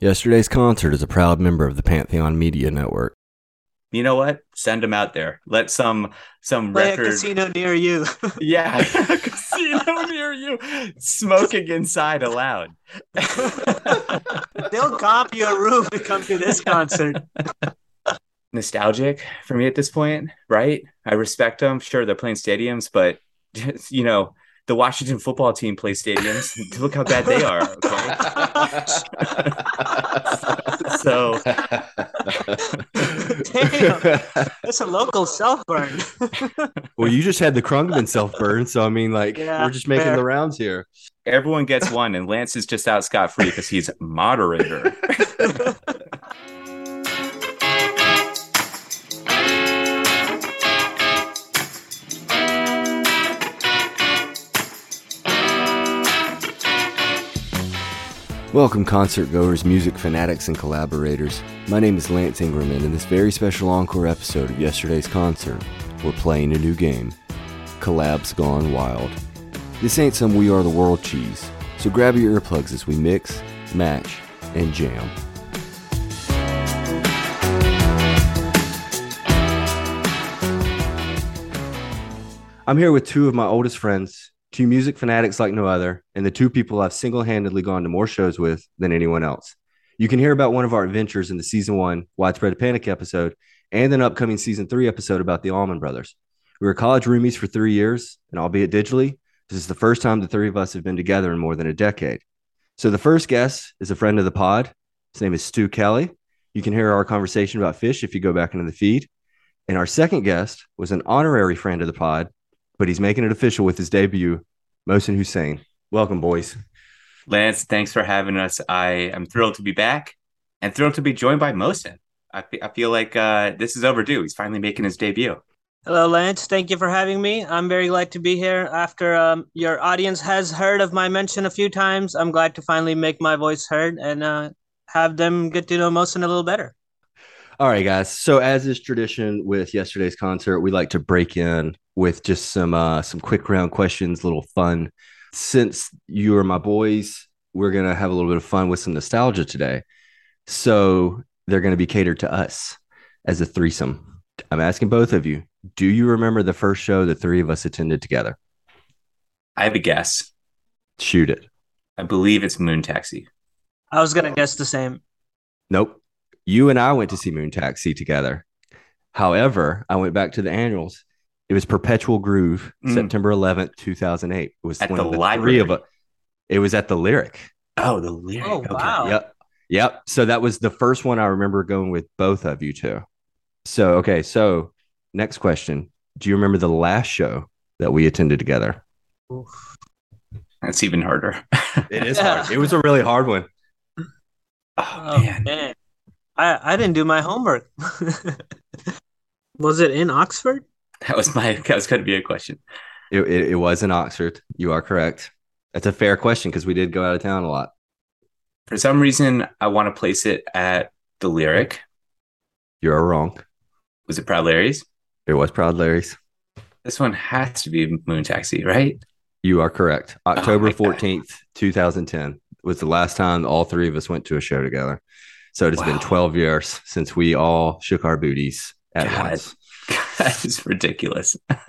Yesterday's concert is a proud member of the Pantheon Media Network. You know what? Send them out there. Let some some Play record. a casino near you. Yeah, casino near you, smoking inside allowed. They'll comp you a room to come to this concert. Nostalgic for me at this point, right? I respect them. Sure, they're playing stadiums, but you know the Washington football team play stadiums. Look how bad they are. Okay. so Damn, that's a local self burn. well, you just had the Krungman self burn, so I mean, like, Yeah, we're just making fair. the rounds here. everyone gets one, and Lance is just out scot free because he's moderator. Welcome, concert goers, music fanatics, and collaborators. My name is Lance Ingram, and in this very special encore episode of yesterday's concert, we're playing a new game Collabs Gone Wild. This ain't some We Are the World cheese, so grab your earplugs as we mix, match, and jam. I'm here with two of my oldest friends, two music fanatics like no other, and the two people I've single handedly gone to more shows with than anyone else. You can hear about one of our adventures in the season one Widespread Panic episode and an upcoming season three episode about the Allman Brothers. We were college roomies for three years, and albeit digitally, this is the first time the three of us have been together in more than a decade. So the first guest is a friend of the pod. His name is Stu Kelly. You can hear our conversation about Phish if you go back into the feed. And our second guest was an honorary friend of the pod, but he's making it official with his debut, Mohsen Hussein. Welcome, boys. Lance, thanks for having us. I am thrilled to be back and thrilled to be joined by Mohsen. I, fe- I feel like uh, this is overdue. He's finally making his debut. Hello, Lance. Thank you for having me. I'm very glad to be here. After um, your audience has heard of my mention a few times, I'm glad to finally make my voice heard and uh, have them get to know Mohsen a little better. All right, guys. So as is tradition with yesterday's concert, we like to break in with just some uh, some quick round questions, a little fun. Since you are my boys, we're gonna have a little bit of fun with some nostalgia today. So they're gonna be catered to us as a threesome. I'm asking both of you, do you remember the first show the three of us attended together? I have a guess. Shoot it. I believe it's Moon Taxi. I was gonna guess the same. Nope. You and I went to see Moon Taxi together. However, I went back to the annuals. It was Perpetual Groove, Mm. September 11th, 2008. It was At the of the library. three of us. It was at the Lyric. Oh, the lyric. Oh, Okay. wow. Yep. Yep. So that was the first one I remember going with both of you two. So, okay. So, next question Do you remember the last show that we attended together? That's even harder. It is Yeah. hard. It was a really hard one. oh, Oh man. man, I I didn't do my homework. was it in Oxford? That was my, that was going to be a question. It, it, it was in Oxford. You are correct. That's a fair question because we did go out of town a lot. For some reason, I want to place it at the lyric. You're wrong. Was it Proud Larry's? It was Proud Larry's. This one has to be Moon Taxi, right? You are correct. Oh October my 14th, 2010 was the last time all three of us went to a show together. So it has been 12 years since we all shook our booties at God. once. that is ridiculous.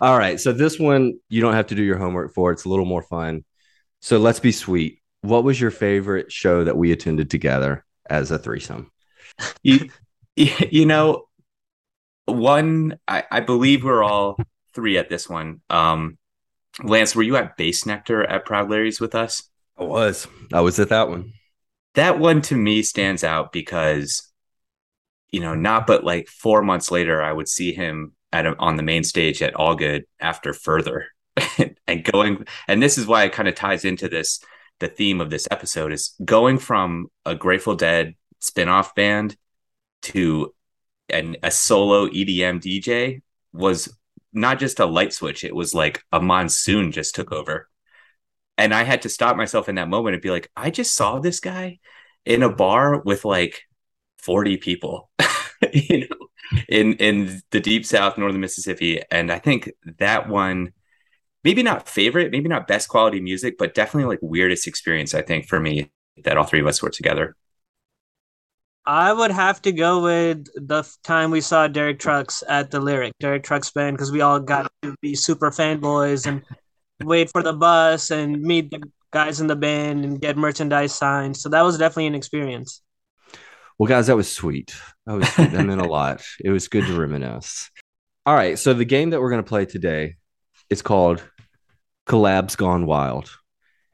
all right. So this one you don't have to do your homework for. It's a little more fun. So let's be sweet. What was your favorite show that we attended together as a threesome? you, you know, one, I, I believe we're all three at this one. Um, Lance, were you at Bassnectar at Proud Larry's with us? I was. I was at that one. That one to me stands out because, you know, not but like four months later, I would see him at a, on the main stage at All Good after Further, and going. And this is why it kind of ties into this. The theme of this episode is going from a Grateful Dead spin-off band to an a solo EDM DJ was not just a light switch; it was like a monsoon just took over. And I had to stop myself in that moment and be like, I just saw this guy in a bar with like 40 people, you know, in in the deep south, northern Mississippi. And I think that one, maybe not favorite, maybe not best quality music, but definitely like weirdest experience, I think, for me that all three of us were together. I would have to go with the time we saw Derek Trucks at the Lyric, Derek Trucks band, because we all got to be super fanboys and wait for the bus and meet the guys in the band and get merchandise signed. So that was definitely an experience. Well, guys, that was sweet. That was sweet. That meant a lot. It was good to reminisce. All right. So the game that we're going to play today is called Collabs Gone Wild,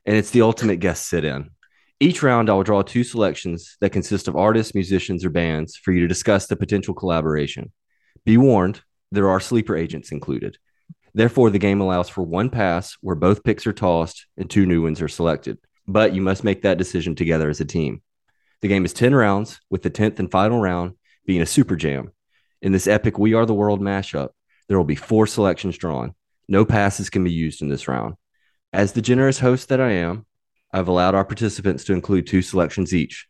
and it's the ultimate guest sit in. Each round, I will draw two selections that consist of artists, musicians, or bands for you to discuss the potential collaboration. Be warned, there are sleeper agents included. Therefore, the game allows for one pass where both picks are tossed and two new ones are selected. But you must make that decision together as a team. The game is 10 rounds, with the 10th and final round being a super jam. In this epic We Are the World mashup, there will be four selections drawn. No passes can be used in this round. As the generous host that I am, I've allowed our participants to include two selections each.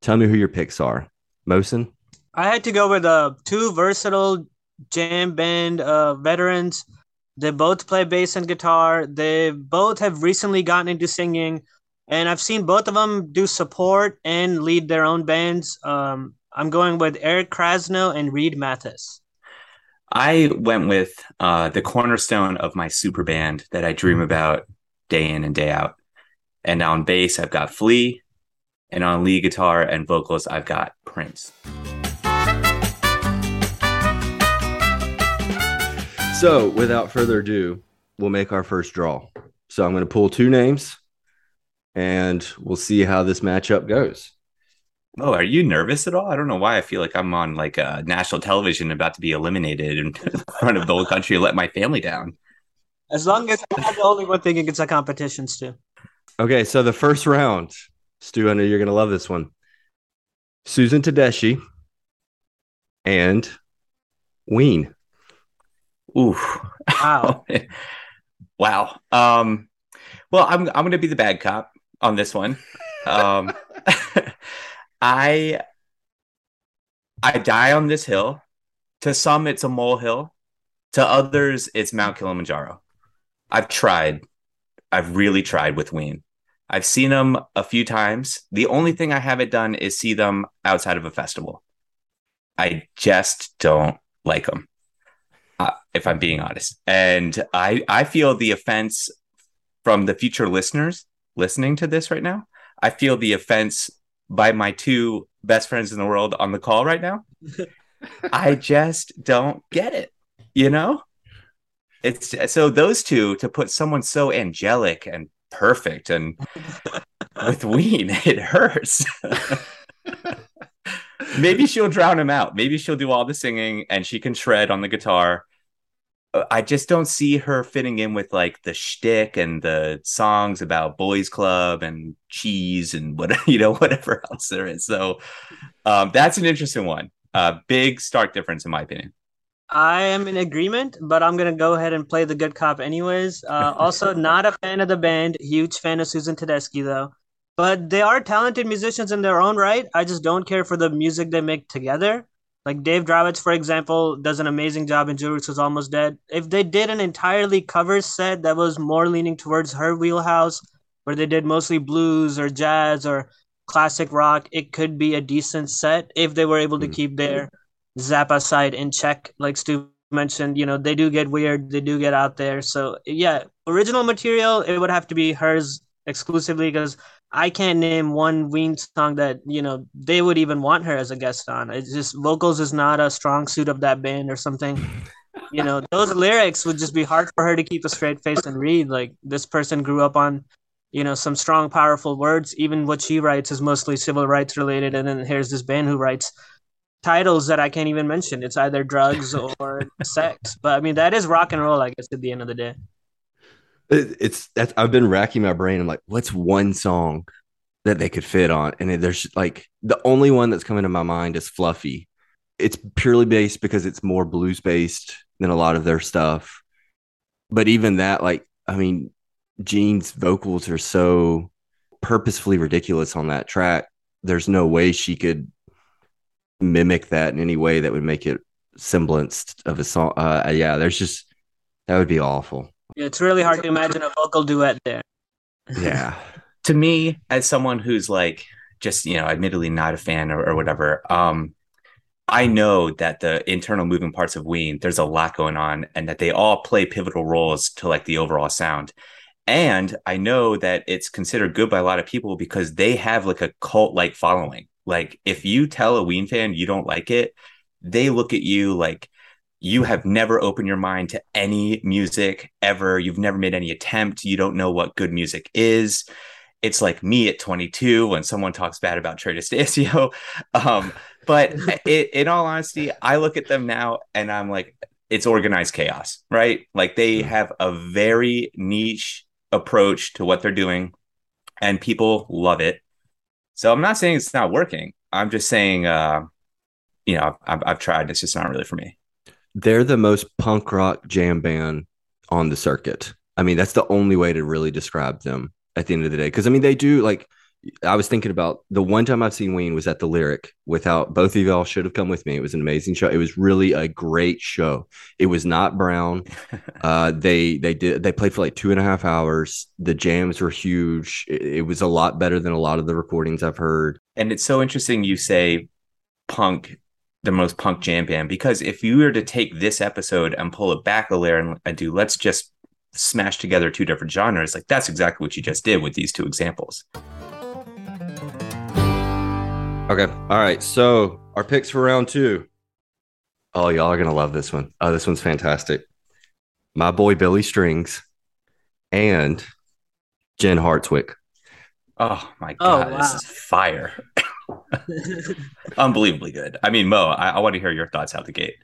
Tell me who your picks are. Mohsen, I had to go with uh, two versatile jam band uh, veterans. They both play bass and guitar. They both have recently gotten into singing, and I've seen both of them do support and lead their own bands. Um, I'm going with Eric Krasno and Reed Mathis. I went with uh, the cornerstone of my super band that I dream about day in and day out. And on bass, I've got Flea. And on lead guitar and vocals, I've got Prince. So, without further ado, we'll make our first draw. So, I'm going to pull two names and we'll see how this matchup goes. Oh, are you nervous at all? I don't know why I feel like I'm on like uh, national television about to be eliminated in front of the whole country and let my family down. As long as I'm the only one thinking it's a competition, Stu. Okay, so the first round, Stu, I know you're going to love this one. Susan Tedeschi and Ween. Ooh. Wow. wow. Um, well, I'm I'm gonna be the bad cop on this one. Um, I I die on this hill. To some, it's a molehill. To others, it's Mount Kilimanjaro. I've tried. I've really tried with Ween. I've seen them a few times. The only thing I haven't done is see them outside of a festival. I just don't like them, if I'm being honest. And I I feel the offense from the future listeners listening to this right now. I feel the offense by my two best friends in the world on the call right now. I just don't get it. You know, it's so those two to put someone so angelic and perfect and with Ween, it hurts. Maybe she'll drown him out. Maybe she'll do all the singing and she can shred on the guitar. Uh, I just don't see her fitting in with like the shtick and the songs about boys club and cheese and what you know whatever else there is. So um, that's an interesting one. Uh, big stark difference in my opinion. I am in agreement, but I'm gonna go ahead and play the good cop anyways. Uh, also, not a fan of the band. Huge fan of Susan Tedeschi though. but they are talented musicians in their own right. I just don't care for the music they make together. Like Dave Dreiwitz, for example, does an amazing job in Joe Russo's Almost Dead. If they did an entirely cover set that was more leaning towards her wheelhouse, where they did mostly blues or jazz or classic rock, it could be a decent set if they were able to mm. keep their Zappa side in check. Like Stu mentioned, you know, they do get weird, they do get out there. So yeah, original material, it would have to be hers exclusively because I can't name one Ween song that you know they would even want her as a guest on. It's just vocals is not a strong suit of that band or something. you know, those lyrics would just be hard for her to keep a straight face and read. Like this person grew up on, you know, some strong, powerful words. Even what she writes is mostly civil rights related, and then here's this band who writes titles that I can't even mention. It's either drugs or sex. But I mean, that is rock and roll, I guess, at the end of the day. It's that's I've been racking my brain. I'm like, what's one song that they could fit on? And there's like the only one that's coming to my mind is Fluffy. It's purely based because it's more blues based than a lot of their stuff. But even that, like, I mean, Gene's vocals are so purposefully ridiculous on that track. There's no way she could mimic that in any way that would make it semblance of a song. Uh, yeah, there's just that would be awful. It's really hard to imagine a vocal duet there. Yeah. to me, as someone who's like just, you know, admittedly not a fan or, or whatever, um, I know that the internal moving parts of Ween, there's a lot going on and that they all play pivotal roles to like the overall sound. And I know that it's considered good by a lot of people because they have like a cult like following. Like if you tell a Ween fan you don't like it, they look at you like you have never opened your mind to any music ever. You've never made any attempt. You don't know what good music is. It's like me at 22 when someone talks bad about Trey Anastasio. Um, but it, in all honesty, I look at them now and I'm like, it's organized chaos, right? Like they have a very niche approach to what they're doing and people love it. So I'm not saying it's not working. I'm just saying, uh, you know, I've, I've tried. It's just not really for me they're the most punk rock jam band on the circuit. I mean, that's the only way to really describe them at the end of the day. Because I mean, they do like I was thinking about the one time I've seen Ween was at the Lyric. Without both of y'all should have come with me. It was an amazing show. It was really a great show. It was not brown. uh, they they did they played for like two and a half hours. The jams were huge. It, it was a lot better than a lot of the recordings I've heard. And it's so interesting you say punk the most punk jam band because if you were to take this episode and pull it back a layer and, and do let's just smash together two different genres like that's exactly what you just did with these two examples. Okay all right so our picks for round two. Oh y'all are gonna love this one. Oh, this one's fantastic. My boy billy strings and jen hartswick oh my oh, god oh, wow. this is fire Unbelievably good. I mean, Mo, I, I want to hear your thoughts out the gate.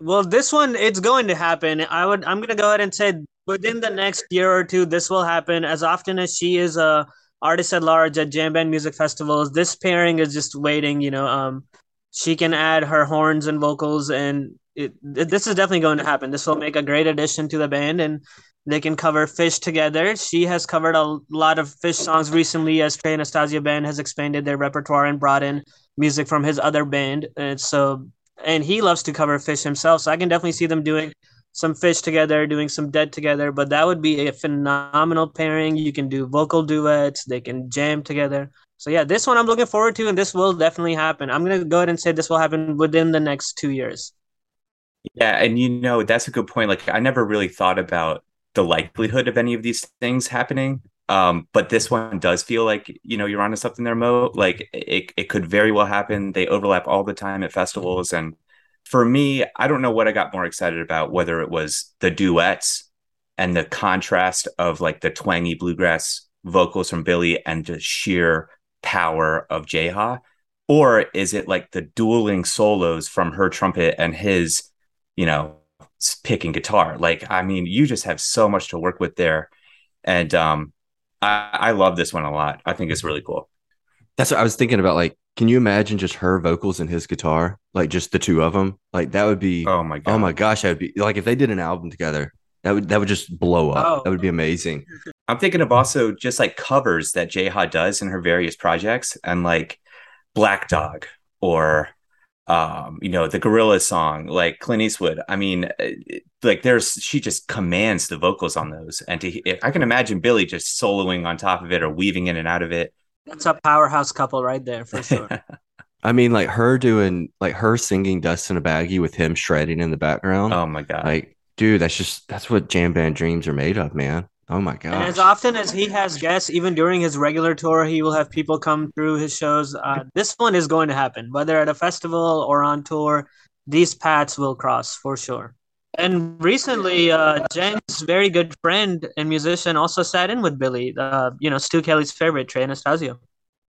Well, this one it's going to happen. I would I'm gonna go ahead and say within the next year or two, this will happen. As often as she is a artist at large at jam band music festivals, this pairing is just waiting. You know, um, she can add her horns and vocals, and it, it, this is definitely going to happen. This will make a great addition to the band, and they can cover Phish together. She has covered a lot of Phish songs recently as Trey Anastasio band has expanded their repertoire and brought in music from his other band. And so and he loves to cover Phish himself. So I can definitely see them doing some Phish together, doing some dead together. But that would be a phenomenal pairing. You can do vocal duets, they can jam together. So yeah, this one I'm looking forward to, and this will definitely happen. I'm gonna go ahead and say this will happen within the next two years. Yeah, and you know that's a good point. Like I never really thought about the likelihood of any of these things happening. Um, but this one does feel like you know you're onto something there, Mo. Like it, it could very well happen. They overlap all the time at festivals, and for me, I don't know what I got more excited about, whether it was the duets and the contrast of like the twangy bluegrass vocals from Billy and the sheer power of Jeha, or is it like the dueling solos from her trumpet and his, you know, picking guitar. Like, I mean, you just have so much to work with there. And um, I, I love this one a lot. I think it's really cool. That's what I was thinking about. Like, can you imagine just her vocals and his guitar? Like just the two of them? Like that would be oh my god. Oh my gosh, that would be like if they did an album together. That would that would just blow up. Oh. That would be amazing. I'm thinking of also just like covers that Jayha does in her various projects and like Black Dog or um, you know, the Gorillaz song, like Clint Eastwood. I mean, like there's she just commands the vocals on those. And to I can imagine Billy just soloing on top of it or weaving in and out of it. That's a powerhouse couple right there for sure. I mean, like her doing like her singing "Dust in a Baggie" with him shredding in the background. oh my god. Like, dude, that's just that's what jam band dreams are made of, man. Oh my god! as often as he has guests, even during his regular tour, he will have people come through his shows. Uh, this one is going to happen, whether at a festival or on tour. These paths will cross for sure. And recently, uh, Jen's very good friend and musician also sat in with Billy. Uh, you know, Stu Kelly's favorite, Trey Anastasio.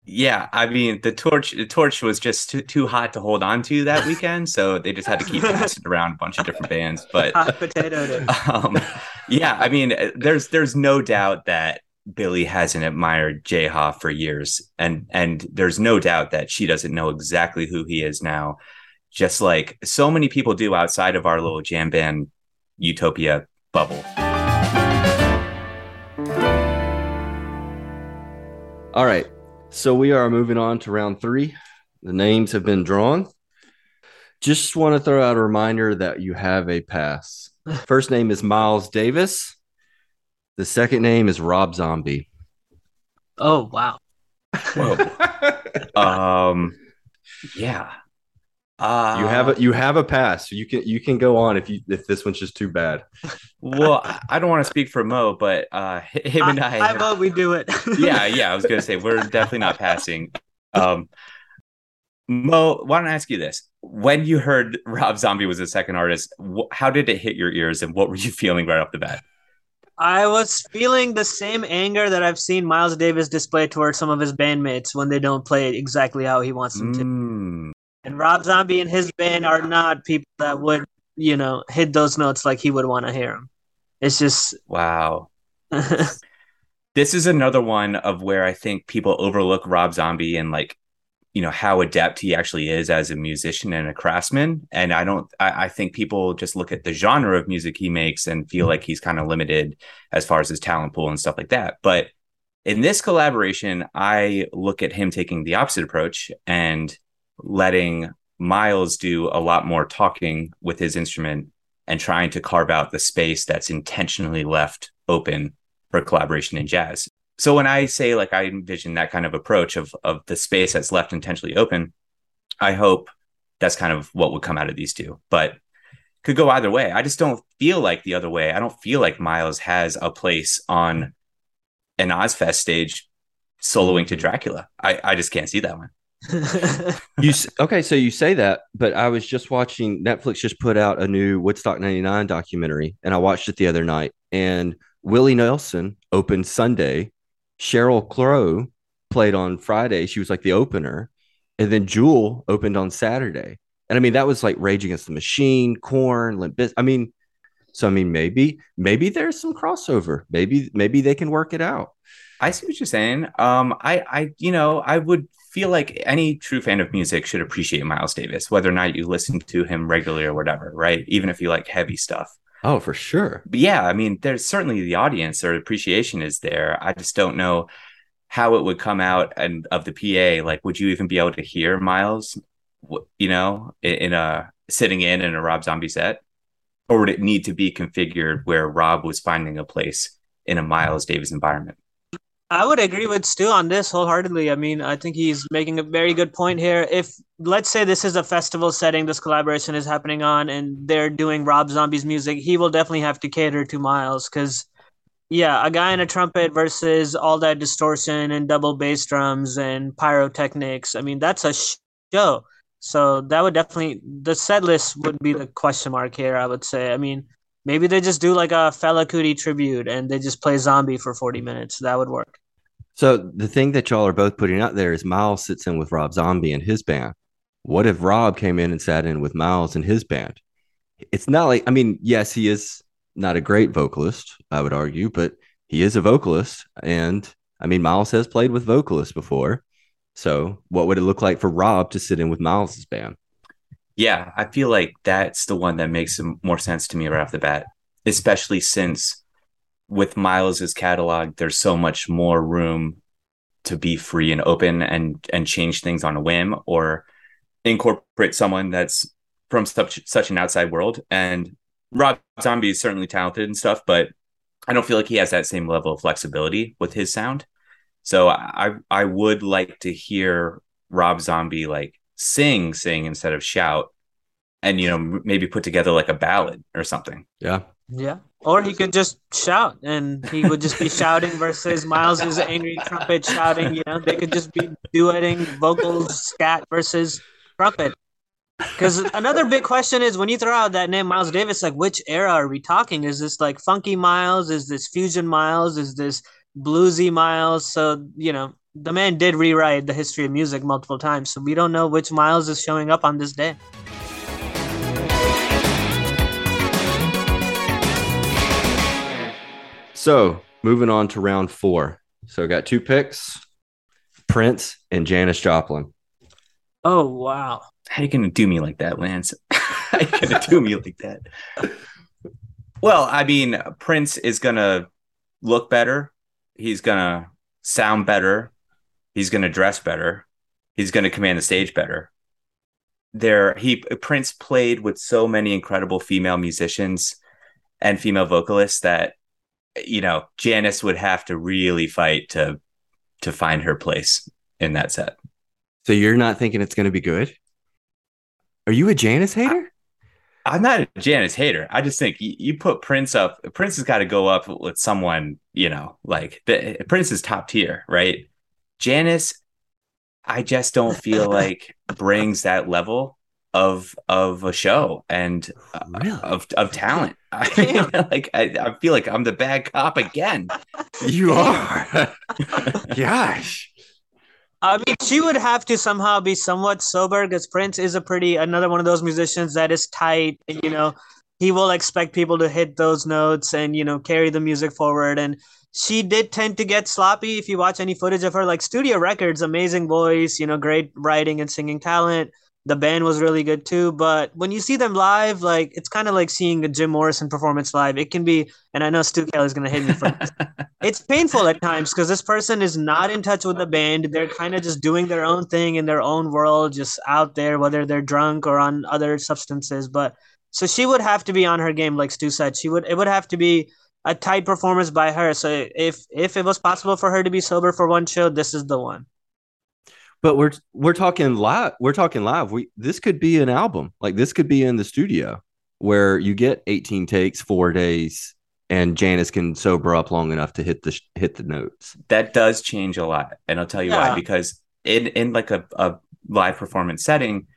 Yeah, I mean the torch the torch was just too, too hot to hold on to that weekend, so they just had to keep passing around a bunch of different bands. But Hot potato. um, yeah, I mean, there's there's no doubt that Billy hasn't admired Jayha for years, and and there's no doubt that she doesn't know exactly who he is now, just like so many people do outside of our little jam band utopia bubble. All right. So we are moving on to round three. The names have been drawn. Just want to throw out a reminder that you have a pass. First name is Miles Davis. The second name is Rob Zombie. Oh wow. Whoa. um, yeah. Uh, you have a you have a pass. You can you can go on if you if this one's just too bad. well, I- I don't want to speak for Mo, but uh, him and I, I vote we do it. yeah, yeah, I was gonna say we're definitely not passing. Um, Mo, why don't I ask you this? When you heard Rob Zombie was the second artist, wh- how did it hit your ears, and what were you feeling right off the bat? I was feeling the same anger that I've seen Miles Davis display towards some of his bandmates when they don't play exactly how he wants them to. Mm, And Rob Zombie and his band are not people that would, you know, hit those notes like he would want to hear them. It's just, wow, this is another one of where I think people overlook Rob Zombie and like, you know, how adept he actually is as a musician and a craftsman. And I don't, I, I think people just look at the genre of music he makes and feel mm-hmm. like he's kind of limited as far as his talent pool and stuff like that. But in this collaboration, I look at him taking the opposite approach and letting Miles do a lot more talking with his instrument and trying to carve out the space that's intentionally left open for collaboration in jazz. So when I say like I envision that kind of approach of of the space that's left intentionally open, I hope that's kind of what would come out of these two. But could go either way. I just don't feel like the other way. I don't feel like Miles has a place on an Ozzfest stage soloing to Dracula. I, I just can't see that one. You okay? So you say that, but I was just watching Netflix just put out a new Woodstock '99 documentary, and I watched it the other night. And Willie Nelson opened Sunday. Sheryl Crow played on Friday. She was like the opener, and then Jewel opened on Saturday. And I mean, that was like Rage Against the Machine, Korn, Limp Biz- I mean, so I mean, maybe maybe there's some crossover. Maybe maybe they can work it out. I see what you're saying. Um, I, I, you know, I would feel like any true fan of music should appreciate Miles Davis, whether or not you listen to him regularly or whatever, right? Even if you like heavy stuff. Oh, for sure. But yeah, I mean, there's certainly the audience or appreciation is there. I just don't know how it would come out and of the PA. Like, would you even be able to hear Miles, you know, in, in a sitting in in a Rob Zombie set, or would it need to be configured where Rob was finding a place in a Miles Davis environment? I would agree with Stu on this wholeheartedly. I mean, I think he's making a very good point here. If let's say this is a festival setting this collaboration is happening on and they're doing Rob Zombie's music, he will definitely have to cater to Miles cuz yeah, a guy in a trumpet versus all that distortion and double bass drums and pyrotechnics. I mean, that's a show. So that would definitely the set list would be the question mark here, I would say. I mean, maybe they just do like a Fela Kuti tribute and they just play Zombie for 40 minutes. That would work. So the thing that y'all are both putting out there is Miles sits in with Rob Zombie and his band. What if Rob came in and sat in with Miles and his band? It's not like I mean, yes, he is not a great vocalist, I would argue, but he is a vocalist, and I mean, Miles has played with vocalists before. So, what would it look like for Rob to sit in with Miles's band? Yeah, I feel like that's the one that makes more sense to me right off the bat. especially since with Miles's catalog, there's so much more room to be free and open and and change things on a whim or incorporate someone that's from such such an outside world. And Rob Zombie is certainly talented and stuff, but I don't feel like he has that same level of flexibility with his sound. So I I would like to hear Rob Zombie like sing sing instead of shout and you know maybe put together like a ballad or something. Yeah. Yeah. Or he could just shout and he would just be shouting versus Miles's angry trumpet shouting. You know, they could just be duetting vocals, scat versus trumpet. Because another big question is when you throw out that name Miles Davis, like which era are we talking? Is this like funky Miles? Is this fusion Miles? Is this bluesy Miles? So, you know, the man did rewrite the history of music multiple times. So we don't know which Miles is showing up on this day. So moving on to round four. So got two picks Prince and Janis Joplin. Oh, wow. How you gonna do me like that, Lance? How you gonna do me like that? Well, I mean, Prince is gonna look better. He's gonna sound better. He's gonna dress better. He's gonna command the stage better. There, he Prince played with so many incredible female musicians and female vocalists that you know, Janis would have to really fight to to find her place in that set. So you're not thinking it's going to be good? Are you a Janis hater? I, am not a Janis hater. I just think you, you put Prince up. Prince has got to go up with someone, you know, like the, Prince is top tier, right? Janis, I just don't feel like brings that level of of a show and uh, really? of of talent. I like I, I feel like I'm the bad cop again. You are. Gosh. I mean, she would have to somehow be somewhat sober because Prince is a pretty another one of those musicians that is tight. And, you know, he will expect people to hit those notes and you know carry the music forward. And she did tend to get sloppy. If you watch any footage of her, like studio records, amazing voice, you know, great writing and singing talent the band was really good too but when you see them live like it's kind of like seeing a jim morrison performance live. It can be and i know stu kelly's gonna hit me for this. It's painful at times because this person is not in touch with the band. They're kind of just doing their own thing in their own world just out there whether they're drunk or on other substances but so she would have to be on her game like stu said. She would it would have to be a tight performance by her. So if if it was possible for her to be sober for one show this is the one but we're we're talking live we're talking live. We this could be an album. Like this could be in the studio where you get 18 takes four days and Janis can sober up long enough to hit the hit the notes. That does change a lot and i'll tell you yeah. why because in in like a, a live performance setting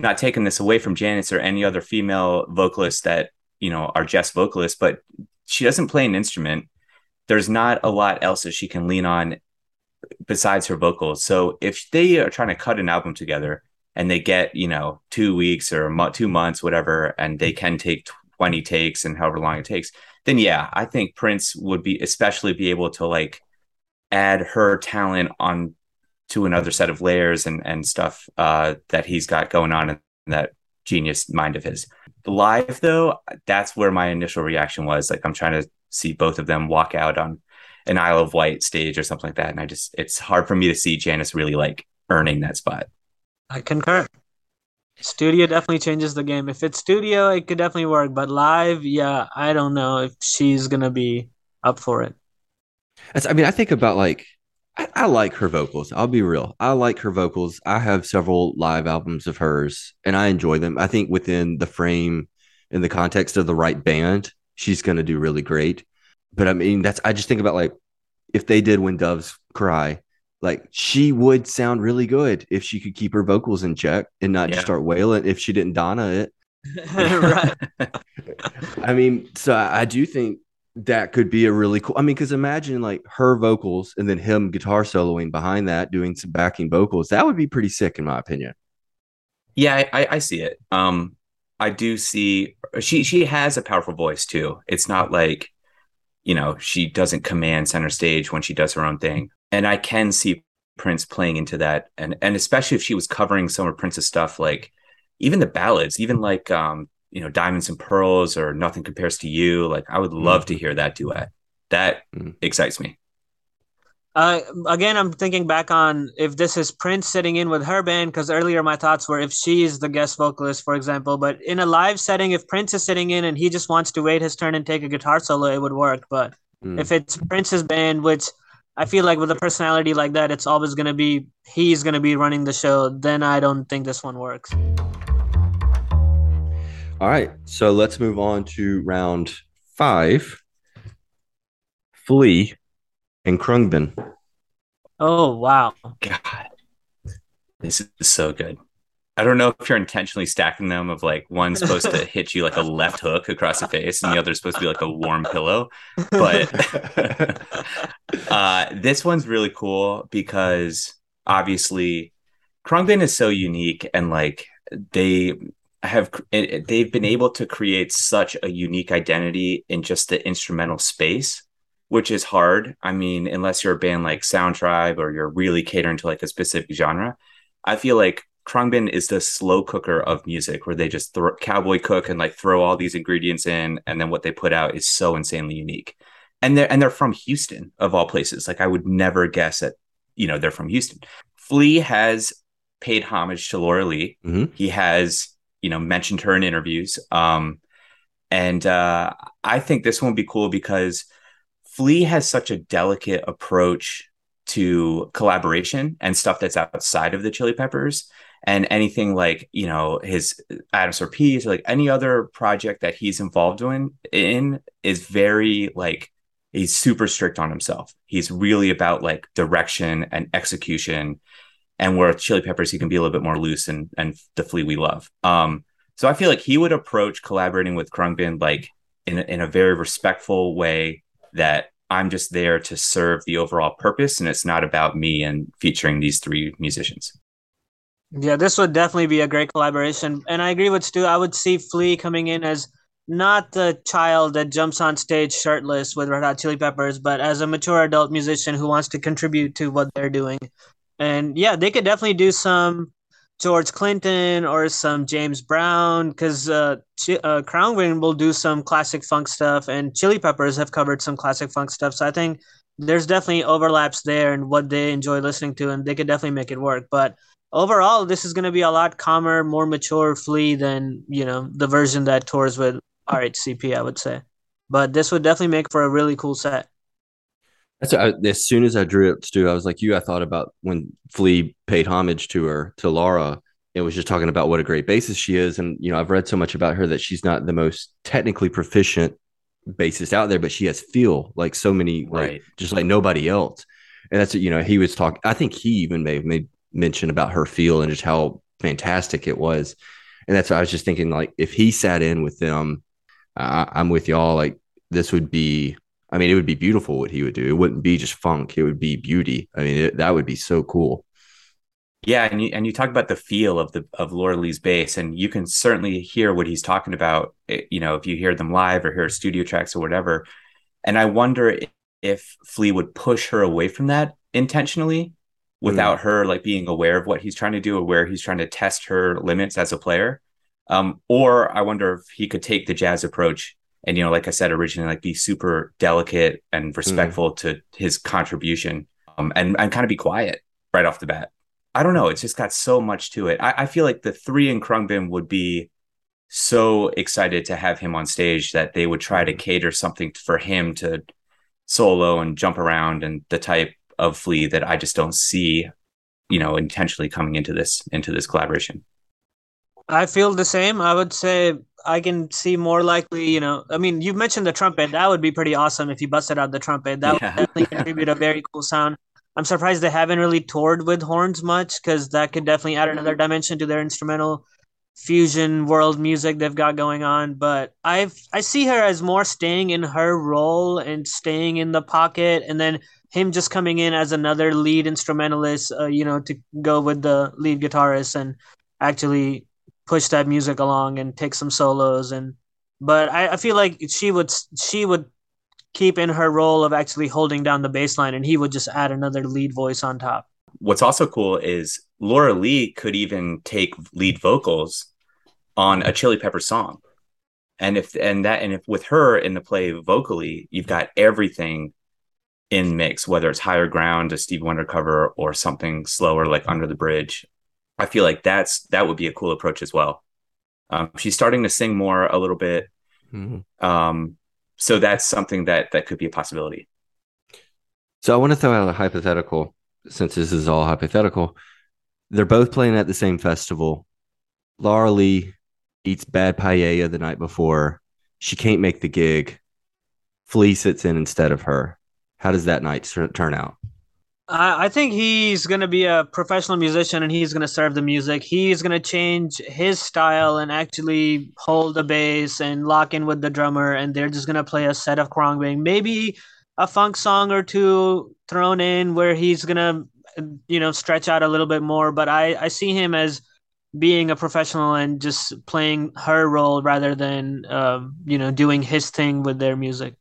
not taking this away from Janis or any other female vocalists that you know are just vocalists but she doesn't play an instrument. There's not a lot else that she can lean on besides her vocals. So if they are trying to cut an album together and they get, you know, two weeks or mo- two months, whatever, and they can take 20 takes and however long it takes, then yeah, I think Prince would be especially be able to like add her talent on to another set of layers and, and stuff uh, that he's got going on in that genius mind of his. Live though, that's where my initial reaction was. Like I'm trying to see both of them walk out on an Isle of Wight stage or something like that. And I just, it's hard for me to see Janis really like earning that spot. I concur. Studio definitely changes the game. If it's studio, it could definitely work. But live, yeah, I don't know if she's gonna be up for it. That's, I mean, I think about like I, I, like her vocals. I'll be real. I like her vocals. I have several live albums of hers, and I enjoy them. I think within the frame, in the context of the right band, she's gonna do really great but I mean, that's I just think about like if they did when doves cry, like she would sound really good if she could keep her vocals in check and not yeah. just start wailing if she didn't Donna it. right. I mean, so I, I, do think that could be a really cool. I mean, because imagine like her vocals and then him guitar soloing behind that, doing some backing vocals. That would be pretty sick, in my opinion. Yeah, I, I see it. Um, I do see she she has a powerful voice too. It's not like you know, she doesn't command center stage when she does her own thing. And I can see Prince playing into that. And and especially if she was covering some of Prince's stuff, like even the ballads, even like um you know, Diamonds and Pearls or Nothing Compares to You. Like I would love mm-hmm. to hear that duet. That mm-hmm. excites me. Uh, again, I'm thinking back on if this is Prince sitting in with her band, because earlier my thoughts were if she is the guest vocalist, for example. But in a live setting, if Prince is sitting in and he just wants to wait his turn and take a guitar solo, it would work. But mm. if it's Prince's band, which I feel like with a personality like that, it's always going to be he's going to be running the show, then I don't think this one works. All right. So let's move on to round five Flea and Khruangbin. Oh wow. God. This is so good. I don't know if you're intentionally stacking them of like one's supposed to hit you like a left hook across the face and the other's supposed to be like a warm pillow. But uh, this one's really cool because obviously Khruangbin is so unique and like they have they've been able to create such a unique identity in just the instrumental space which is hard. I mean, unless you're a band like Sound Tribe or you're really catering to like a specific genre, I feel like Khruangbin is the slow cooker of music where they just throw cowboy cook and like throw all these ingredients in and then what they put out is so insanely unique. And they're and they're from Houston of all places. Like I would never guess that, you know, they're from Houston. Flea has paid homage to Laura Lee. Mm-hmm. He has, you know, mentioned her in interviews. Um, and uh, I think this one would be cool because Flea has such a delicate approach to collaboration and stuff that's outside of the Chili Peppers and anything like you know his Atoms for Peace or like any other project that he's involved in in is very like he's super strict on himself. He's really about like direction and execution. And where Chili Peppers, he can be a little bit more loose and and the Flea we love. Um, so I feel like he would approach collaborating with Khruangbin like in in a very respectful way that I'm just there to serve the overall purpose and it's not about me and featuring these three musicians. Yeah, this would definitely be a great collaboration. And I agree with Stu. I would see Flea coming in as not the child that jumps on stage shirtless with Red Hot Chili Peppers, but as a mature adult musician who wants to contribute to what they're doing. And yeah, they could definitely do some George Clinton or some James Brown because uh, Ch- uh, Khruangbin will do some classic funk stuff, and Chili Peppers have covered some classic funk stuff. So I think there's definitely overlaps there and what they enjoy listening to, and they could definitely make it work. But overall, this is going to be a lot calmer, more mature Flea than you know the version that tours with RHCP. I would say, but this would definitely make for a really cool set. That's I, as soon as I drew it, Stu, I was like you. I thought about when Flea paid homage to her to Laura. It was just talking about what a great bassist she is, and you know I've read so much about her that she's not the most technically proficient bassist out there, but she has feel like so many, like right. just like nobody else. And that's you know he was talking. I think he even may have made mention about her feel and just how fantastic it was. And that's what I was just thinking. Like if he sat in with them, I, I'm with y'all. Like this would be I mean, it would be beautiful what he would do. It wouldn't be just funk; it would be beauty. I mean, it, that would be so cool. Yeah, and you and you talk about the feel of the of Laura Lee's bass, and you can certainly hear what he's talking about. Eh, you know, if you hear them live or hear studio tracks or whatever. And I wonder if Flea would push her away from that intentionally, without mm. her like being aware of what he's trying to do or where he's trying to test her limits as a player. Um, or I wonder if he could take the jazz approach and you know like i said originally like be super delicate and respectful mm. to his contribution um, and and kind of be quiet right off the bat i don't know it's just got so much to it i, I feel like the three in Khruangbin would be so excited to have him on stage that they would try to mm. cater something for him to solo and jump around and the type of flea that i just don't see you know intentionally coming into this into this collaboration I feel the same. I would say I can see more likely, you know, I mean, you've mentioned the trumpet. That would be pretty awesome if you busted out the trumpet. That yeah. would definitely contribute a very cool sound. I'm surprised they haven't really toured with horns much because that could definitely add another dimension to their instrumental fusion world music they've got going on. But I've I see her as more staying in her role and staying in the pocket, and then him just coming in as another lead instrumentalist, uh, you know, to go with the lead guitarist and actually push that music along and take some solos and but I, I feel like she would she would keep in her role of actually holding down the bass line and he would just add another lead voice on top. What's also cool is Laura Lee could even take lead vocals on a Chili Pepper song. and if and that and if with her in the play vocally, you've got everything in mix, whether it's higher ground, a Steve Wonder cover, or something slower like Under the Bridge. I feel like that's that would be a cool approach as well. Um, she's starting to sing more a little bit, mm-hmm. um, so that's something that that could be a possibility. So I want to throw out a hypothetical, since this is all hypothetical. They're both playing at the same festival. Laura Lee eats bad paella the night before. She can't make the gig. Flea sits in instead of her. How does that night turn out? I think he's going to be a professional musician and he's going to serve the music. He's going to change his style and actually hold the bass and lock in with the drummer. And they're just going to play a set of Khruangbin. Maybe a funk song or two thrown in where he's going to, you know, stretch out a little bit more. But I, I see him as being a professional and just playing her role rather than, um, you know, doing his thing with their music.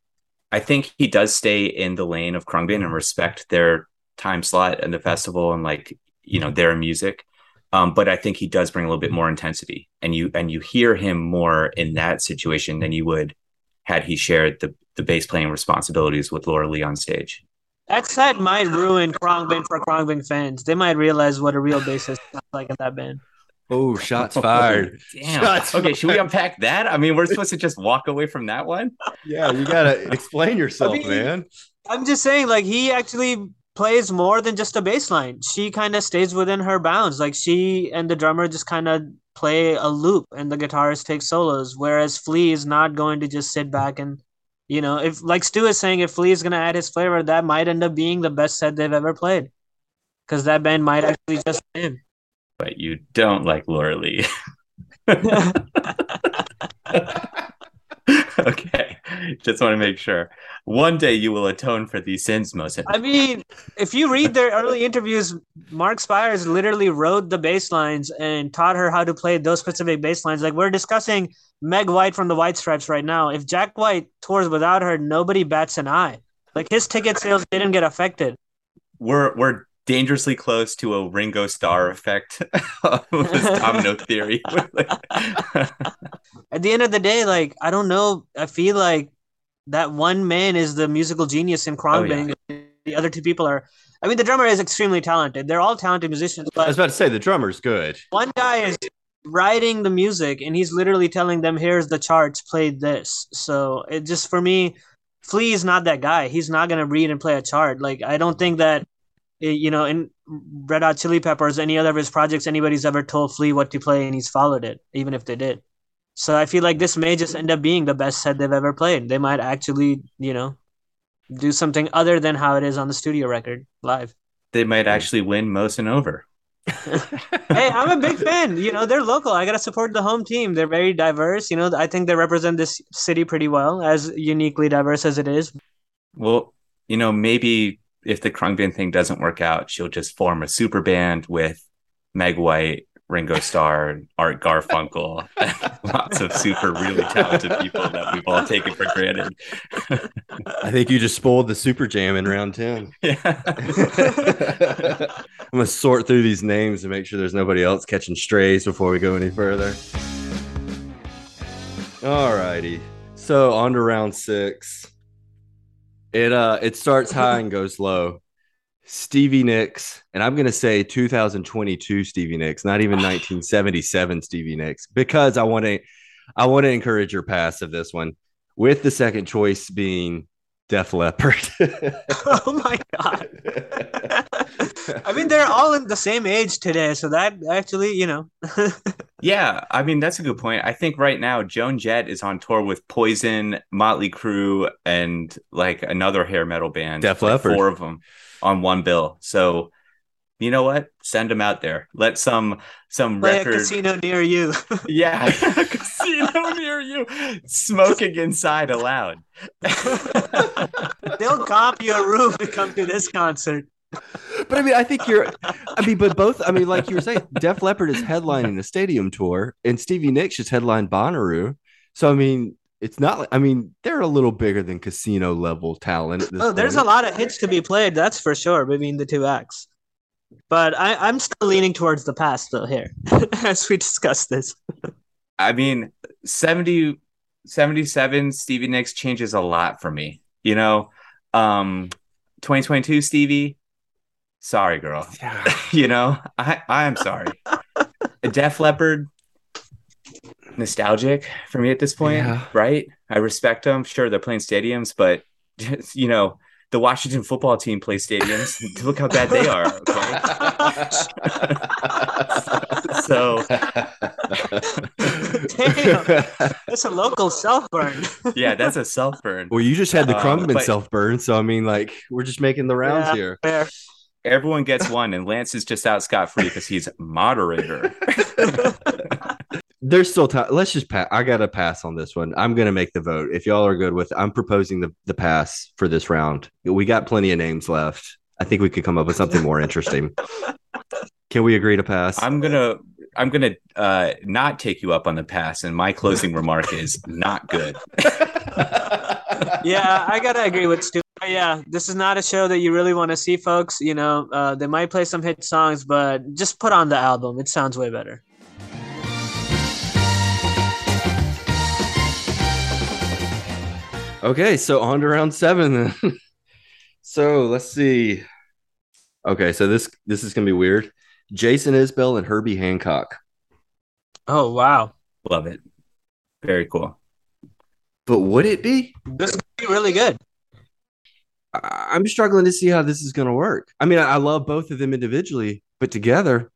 I think he does stay in the lane of Khruangbin and respect their time slot and the festival and like you know their music. Um, but I think he does bring a little bit more intensity, and you and you hear him more in that situation than you would had he shared the the bass playing responsibilities with Laura Lee on stage. That set might ruin Khruangbin for Khruangbin fans. They might realize what a real bassist sounds like in that band. Oh, shots fired. Damn. Shots okay, should we unpack that? I mean, we're supposed to just walk away from that one? Yeah, you got to explain yourself, I mean, man. I'm just saying, like, he actually plays more than just a bass line. She kind of stays within her bounds. Like, she and the drummer just kind of play a loop and the guitarist takes solos, whereas Flea is not going to just sit back and, you know, if, like Stu is saying, if Flea is going to add his flavor, that might end up being the best set they've ever played. Because that band might actually just him but you don't like Laura Lee. okay, just want to make sure. One day you will atone for these sins, Mohsen. I mean, if you read their early interviews, Mark Speer literally wrote the bass lines and taught her how to play those specific bass lines. Like we're discussing Meg White from the White Stripes right now. If Jack White tours without her, nobody bats an eye. Like his ticket sales didn't get affected. We're we're dangerously close to a Ringo Starr effect with this domino theory. At the end of the day, like I don't know, I feel like that one man is the musical genius in Khruangbin. Oh, yeah. The other two people are. I mean, the drummer is extremely talented. They're all talented musicians. But I was about to say the drummer's good. One guy is writing the music, and he's literally telling them, "Here's the charts. Play this." So it just for me, Flea is not that guy. He's not gonna read and play a chart. Like I don't think that Eh, you know, in Red Hot Chili Peppers, any other of his projects, anybody's ever told Flea what to play and he's followed it, even if they did. So I feel like this may just end up being the best set they've ever played. They might actually, you know, do something other than how it is on the studio record live. They might actually win Mohsen over. hey, I'm a big fan. You know, they're local. I gotta support the home team. They're very diverse. You know, I think they represent this city pretty well, as uniquely diverse as it is. Well, you know, maybe if the Khruangbin thing doesn't work out, she'll just form a super band with Meg White, Ringo Starr, Art Garfunkel, lots of super really talented people that we've all taken for granted. I think you just spoiled the super jam in round 10. Yeah. I'm going to sort through these names and make sure there's nobody else catching strays before we go any further. All righty. So on to round six. It uh it starts high and goes low. Stevie Nicks, and I'm gonna say 2022 Stevie Nicks, not even 1977 Stevie Nicks, because I want to I want to encourage your pass of this one, with the second choice being Def Leppard. oh my god! I mean, they're all in the same age today, so that actually, you know. yeah, I mean that's a good point. I think right now Joan Jett is on tour with Poison, Motley Crue, and like another hair metal band. Def like Leppard, four of them on one bill. So you know what? Send them out there. Let some some Play record a casino near you. yeah, casino near you. Smoking inside allowed. They'll comp you a room to come to this concert. But I mean, I think you're. I mean, but both. I mean, like you were saying, Def Leppard is headlining a stadium tour, and Stevie Nicks just headlined Bonnaroo. So I mean, it's not like I mean they're a little bigger than casino level talent. oh, there's a lot of hits to be played. That's for sure between the two acts. But I, I'm still leaning towards the past though here, as we discuss this. I mean, 70 77 Stevie Nicks changes a lot for me. You know, um 2022 Stevie, sorry girl. you know, I I am sorry. Def Leppard nostalgic for me at this point, Yeah. right? I respect them. Sure, they're playing stadiums, but you know, the Washington football team plays stadiums. Look how bad they are. Okay? so Damn, that's a local self burn. yeah, that's a self burn. well, you just had the Uh, Khruangbin self burn, so I mean, like, we're just making the rounds Yeah. here. Fair. Everyone gets one, and Lance is just out scot free because he's moderator. There's still time. Let's just pass. I got to pass on this one. I'm going to make the vote. If y'all are good with I'm proposing the, the pass for this round. We got plenty of names left. I think we could come up with something more interesting. Can we agree to pass? I'm gonna I'm gonna uh, not take you up on the pass, and my closing remark is not good. yeah, I gotta agree with Stu. Yeah, this is not a show that you really want to see, folks. You know, uh, they might play some hit songs, but just put on the album. It sounds way better. Okay, so on to round seven. Then. so let's see. Okay, so this this is gonna be weird. Jason Isbell and Herbie Hancock. Oh wow, Love it. Very cool. But would it be? this could be really good. I- I'm struggling to see how this is gonna work. I mean, I, I love both of them individually, but together,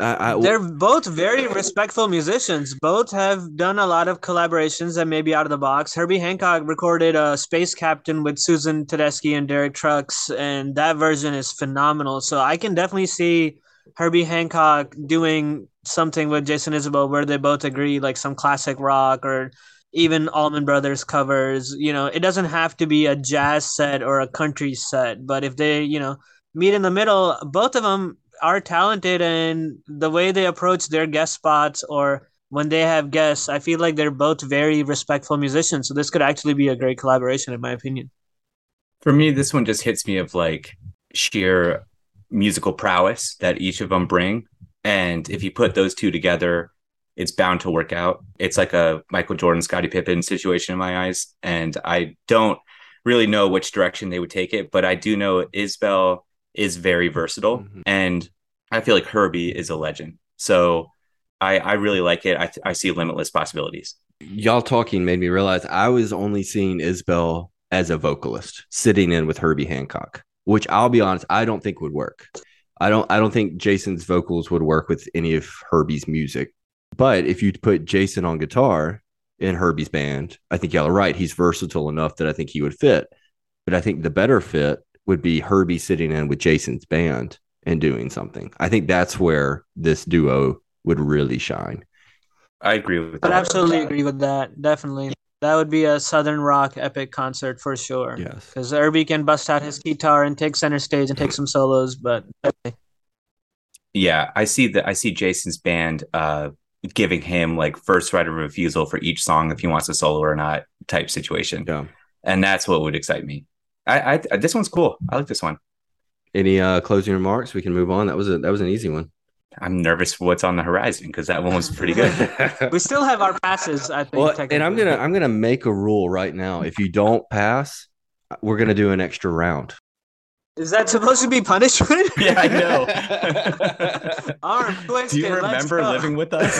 I, I, They're both very respectful musicians. Both have done a lot of collaborations that may be out of the box. Herbie Hancock recorded a Space Captain with Susan Tedeschi and Derek Trucks, and that version is phenomenal. So I can definitely see Herbie Hancock doing something with Jason Isbell where they both agree, like some classic rock or even Allman Brothers covers. You know, it doesn't have to be a jazz set or a country set, but if they, you know, meet in the middle, both of them are talented and the way they approach their guest spots or when they have guests, I feel like they're both very respectful musicians. So this could actually be a great collaboration, in my opinion. For me, this one just hits me of like sheer musical prowess that each of them bring. And if you put those two together, it's bound to work out. It's like a Michael Jordan, Scottie Pippen situation in my eyes. And I don't really know which direction they would take it, but I do know Isbell is very versatile. Mhm. And I feel like Herbie is a legend. So I, I really like it. I, th- I see limitless possibilities. y'all talking made me realize I was only seeing Isbell as a vocalist sitting in with Herbie Hancock, which I'll be honest, I don't think would work. I don't I don't think Jason's vocals would work with any of Herbie's music. But if you put Jason on guitar in Herbie's band, I think y'all are right. He's versatile enough that I think he would fit. But I think the better fit would be Herbie sitting in with Jason's band and doing something. I think that's where this duo would really shine. I agree with that. I'd absolutely agree with that. Definitely. That would be a Southern rock epic concert for sure. Yes. Because Herbie can bust out his guitar and take center stage and take some solos, but Yeah, I see that. I see Jason's band uh, giving him like first right of refusal for each song if he wants a solo or not type situation, Yeah. and that's what would excite me. I, I this one's cool. I like this one. Any uh closing remarks? We can move on. That was a that was an easy one. I'm nervous for what's on the horizon because that one was pretty good. we still have our passes, I think. well, and I'm gonna I'm gonna make a rule right now. If you don't pass, we're gonna do an extra round. Is that supposed to be punishment? yeah, I know. Arm twisted. Do you let's remember living with us?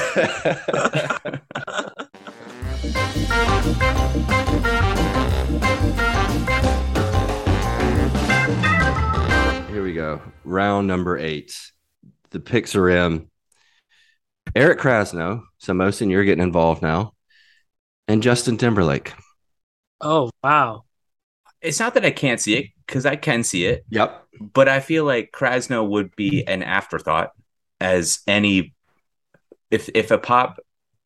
Here we go. Round number eight. The picks are in. Eric Krasno. So Mohsen, you're getting involved now. And Justin Timberlake. Oh wow. it's not that I can't see it because I can see it, Yep. but I feel like Krasno would be an afterthought as any if if a pop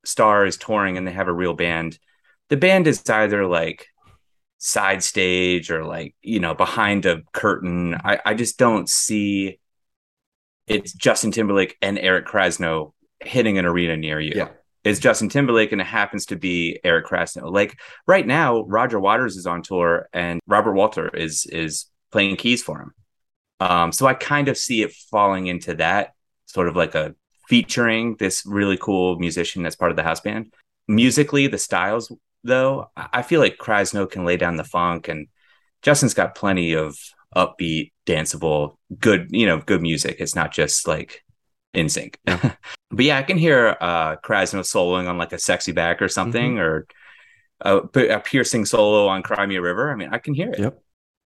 star is touring and they have a real band, the band is either like side stage or like you know behind a curtain. I I just don't see it's Justin Timberlake and Eric Krasno hitting an arena near you. Yeah. It's Justin Timberlake and it happens to be Eric Krasno. Like right now, Roger Waters is on tour and Robert Walter is is playing keys for him. Um, so I kind of see it falling into that sort of like a featuring this really cool musician that's part of the house band. musically, the styles though, I feel like Krasno can lay down the funk, and Justin's got plenty of upbeat, danceable, good, you know, good music. It's not just like NSYNC. Yeah. but yeah, I can hear uh Krasno soloing on like a sexy back or something, mm-hmm. or a, a, piercing solo on Cry Me a River. I mean, I can hear it. Yep.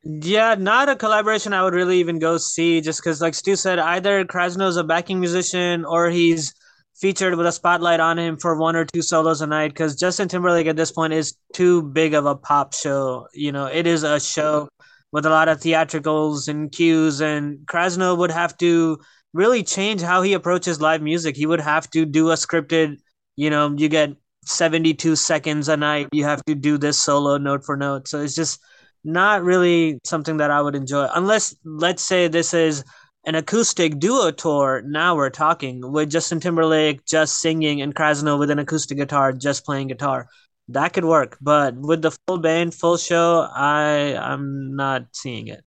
Yeah, not a collaboration I would really even go see just because, like Stu said, either Krasno's a backing musician or he's featured with a spotlight on him for one or two solos a night because Justin Timberlake at this point is too big of a pop show. You know, it is a show with a lot of theatricals and cues, and Krasno would have to really change how he approaches live music. He would have to do a scripted, you know, you get 72 seconds a night, you have to do this solo note for note. So it's just not really something that I would enjoy unless let's say this is an acoustic duo tour. Now we're talking with Justin Timberlake just singing and Krasno with an acoustic guitar just playing guitar. That could work, but with the full band, full show, I I'm not seeing it.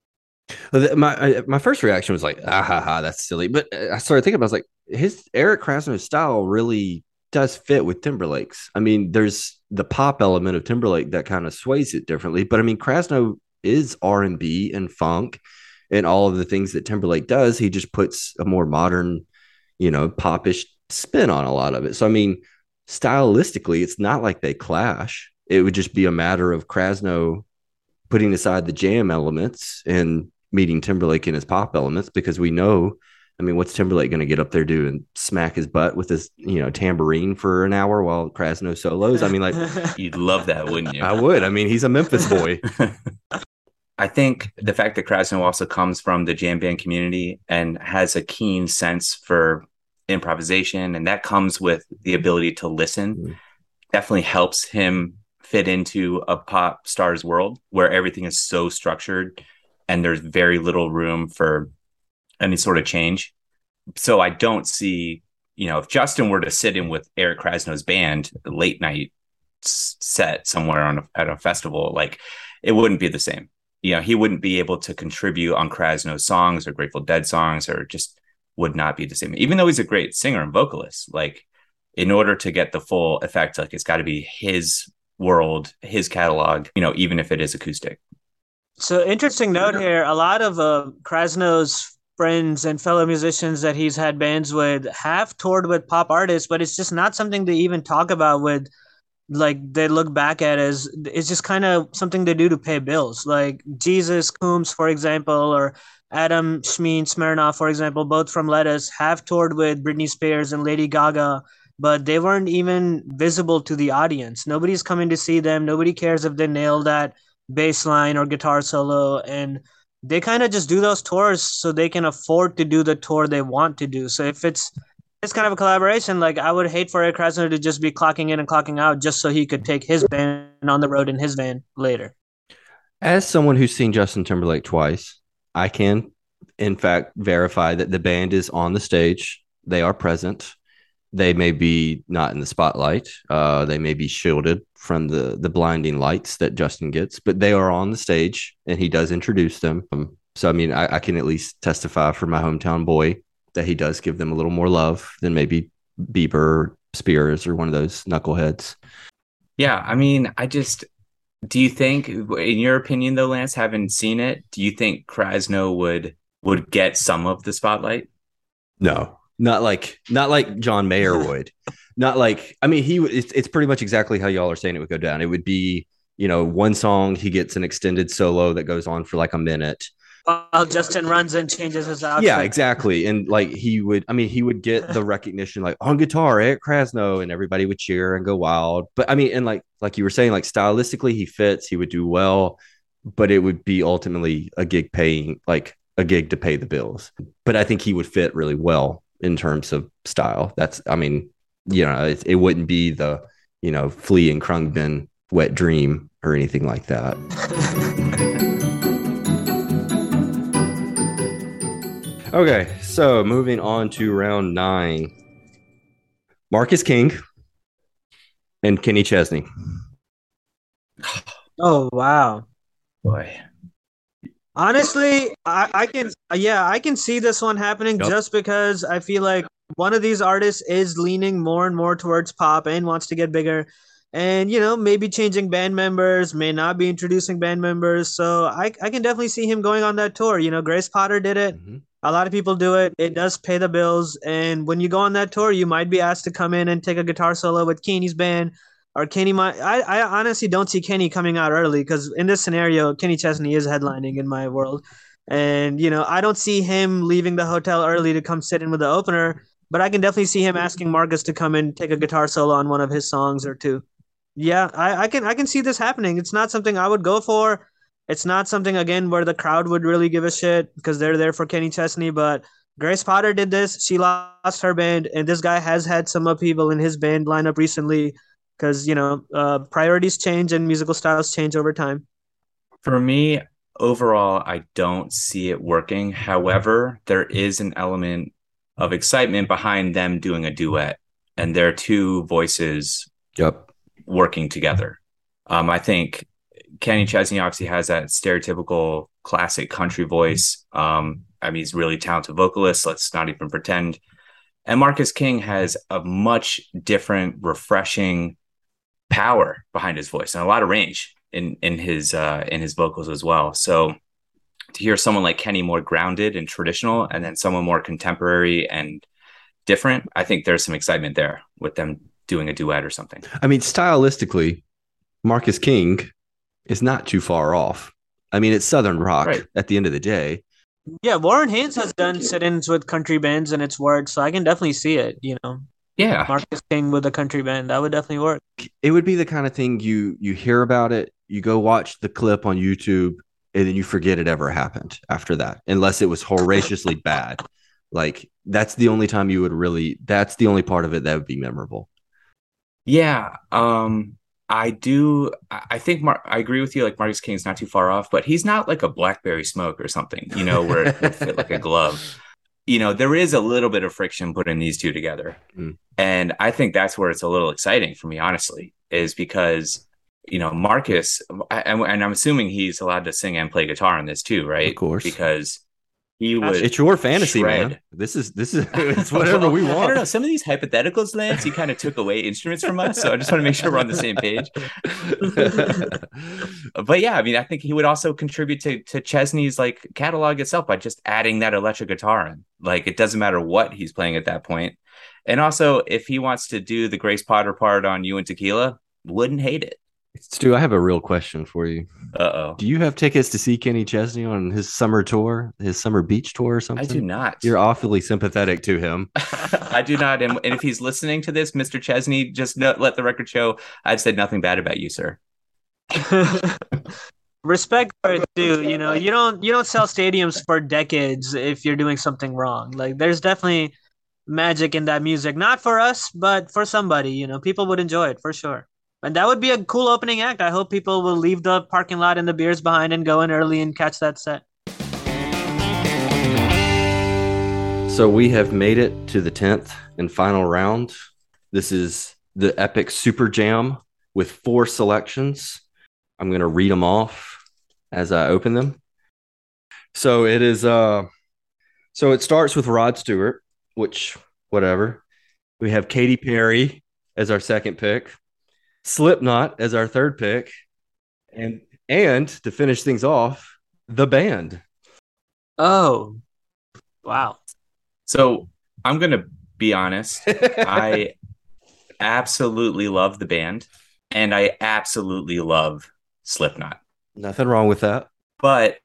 My my first reaction was like, ah ha ha, that's silly. But uh, I started thinking about, I was like, his Eric Krasno's style really does fit with Timberlake's. I mean, there's the pop element of Timberlake that kind of sways it differently, but I mean, Krasno is R and B and funk and all of the things that Timberlake does. He just puts a more modern, you know, popish spin on a lot of it. So I mean, stylistically, it's not like they clash. It would just be a matter of Krasno putting aside the jam elements and meeting Timberlake in his pop elements because we know I mean, what's Timberlake going to get up there do and smack his butt with his, you know, tambourine for an hour while Krasno solos? I mean, like, you'd love that, wouldn't you? I would. I mean, he's a Memphis boy. I think the fact that Krasno also comes from the jam band community and has a keen sense for improvisation, and that comes with the ability to listen, mm. definitely helps him fit into a pop star's world where everything is so structured and there's very little room for any sort of change. So I don't see, you know, if Justin were to sit in with Eric Krasno's band, late night set somewhere on a, at a festival, like it wouldn't be the same. You know, he wouldn't be able to contribute on Krasno's songs or Grateful Dead songs, or just would not be the same. Even though he's a great singer and vocalist, like in order to get the full effect, like it's got to be his world, his catalog. You know, even if it is acoustic. So interesting note here. A lot of uh, Krasno's friends and fellow musicians that he's had bands with have toured with pop artists, but it's just not something to even talk about with like they look back at as it's just kind of something they do to pay bills. Like Jesus Coomes, for example, or Adam Shmeen Smirnoff, for example, both from Lettuce, have toured with Britney Spears and Lady Gaga, but they weren't even visible to the audience. Nobody's coming to see them. Nobody cares if they nail that bass line or guitar solo. And they kind of just do those tours so they can afford to do the tour they want to do. So if it's it's kind of a collaboration, like I would hate for Eric Krasno to just be clocking in and clocking out just so he could take his band on the road in his van later. As someone who's seen Justin Timberlake twice, I can in fact verify that the band is on the stage. They are present. They may be not in the spotlight. Uh, they may be shielded from the the blinding lights that Justin gets, but they are on the stage and he does introduce them. Um, so I mean, I, I, can at least testify for my hometown boy that he does give them a little more love than maybe Bieber, Spears, or one of those knuckleheads. Yeah, I mean, I just do you think, in your opinion, though, Lance, having seen it, do you think Krasno would would get some of the spotlight? No, not like not like John Mayer would. not like I mean he it's, it's pretty much exactly how y'all are saying it would go down. It would be you know one song he gets an extended solo that goes on for like a minute. While Justin runs and changes his outfit. Yeah, exactly. And like he would, I mean, he would get the recognition like on guitar, Eric Krasno, and everybody would cheer and go wild. But I mean, and like like you were saying, like stylistically, he fits. He would do well, but it would be ultimately a gig paying like a gig to pay the bills. But I think he would fit really well in terms of style. That's, I mean, you know, it, it wouldn't be the, you know, Flea and Khruangbin wet dream or anything like that. okay, so moving on to round nine Marcus King and Kenny Chesney. Oh, wow. Boy. Honestly, I, I can yeah, I can see this one happening yep. just because I feel like one of these artists is leaning more and more towards pop and wants to get bigger and you know maybe changing band members may not be introducing band members so i, I can definitely see him going on that tour you know grace potter did it mm-hmm. A lot of people do it it does pay the bills and when you go on that tour you might be asked to come in and take a guitar solo with kenny's band or kenny might i, I honestly don't see kenny coming out early because in this scenario kenny chesney is headlining in my world and you know i don't see him leaving the hotel early to come sit in with the opener but i can definitely see him asking marcus to come and take a guitar solo on one of his songs or two yeah, I, I can I can see this happening. It's not something I would go for. It's not something again where the crowd would really give a shit because they're there for Kenny Chesney. But Grace Potter did this. She lost her band, and this guy has had some upheaval in his band lineup recently because you know uh, priorities change and musical styles change over time. For me, overall, I don't see it working. However, there is an element of excitement behind them doing a duet, and their two voices. Yep working together. Um, I think Kenny Chesney obviously has that stereotypical classic country voice. Um, I mean, he's really talented vocalist. Let's not even pretend. And Marcus King has a much different, refreshing power behind his voice and a lot of range in in his uh, in his vocals as well. So to hear someone like Kenny more grounded and traditional, and then someone more contemporary and different, I think there's some excitement there with them doing a duet or something. I mean, stylistically, Marcus King is not too far off. I mean, it's Southern rock right. at the end of the day. Yeah, Warren Haynes has done sit-ins with country bands and it's worked, so I can definitely see it. You know, yeah, Marcus King with a country band that would definitely work. It would be the kind of thing you you hear about it, you go watch the clip on YouTube, and then you forget it ever happened after that, unless it was horaciously bad. Like that's the only time you would really. That's the only part of it that would be memorable. Yeah, um, I do. I think Mar- I agree with you. Like Marcus King's not too far off, but he's not like a blackberry smoke or something. You know, where it would fit like a glove. You know, there is a little bit of friction putting these two together, mm. and I think that's where it's a little exciting for me, honestly, is because you know Marcus, I, and I'm assuming he's allowed to sing and play guitar on this too, right? Of course, because he would it's your fantasy shred. man. This is this is it's whatever we want i don't know some of these hypotheticals lance he kind of took away instruments from us so i just want to make sure we're on the same page. But yeah i mean i think he would also contribute to to chesney's like catalog itself by just adding that electric guitar in. Like it doesn't matter what he's playing at that point. point. And also if he wants to do the grace potter part on you and tequila wouldn't hate it Stu, I have a real question for you. Uh oh. Do you have tickets to see Kenny Chesney on his summer tour, his summer beach tour or something? I do not. You're awfully sympathetic to him. I do not. And, and, if he's listening to this, Mr. Chesney, just no, let the record show I've said nothing bad about you, sir. Respect for due. You know, you don't you don't sell stadiums for decades if you're doing something wrong. Like there's definitely magic in that music. Not for us, but for somebody. You know, people would enjoy it for sure. And that would be a cool opening act. I hope people will leave the parking lot and the beers behind and go in early and catch that set. So we have made it to the 10th and final round. This is the Epic Super Jam with four selections. I'm going to read them off as I open them. So it is uh so it starts with Rod Stewart, which whatever. We have Katy Perry as our second pick. Slipknot as our third pick, and and to finish things off, the band. Oh, wow! So I'm gonna be honest. I absolutely love the band, and I absolutely love Slipknot. Nothing wrong with that. But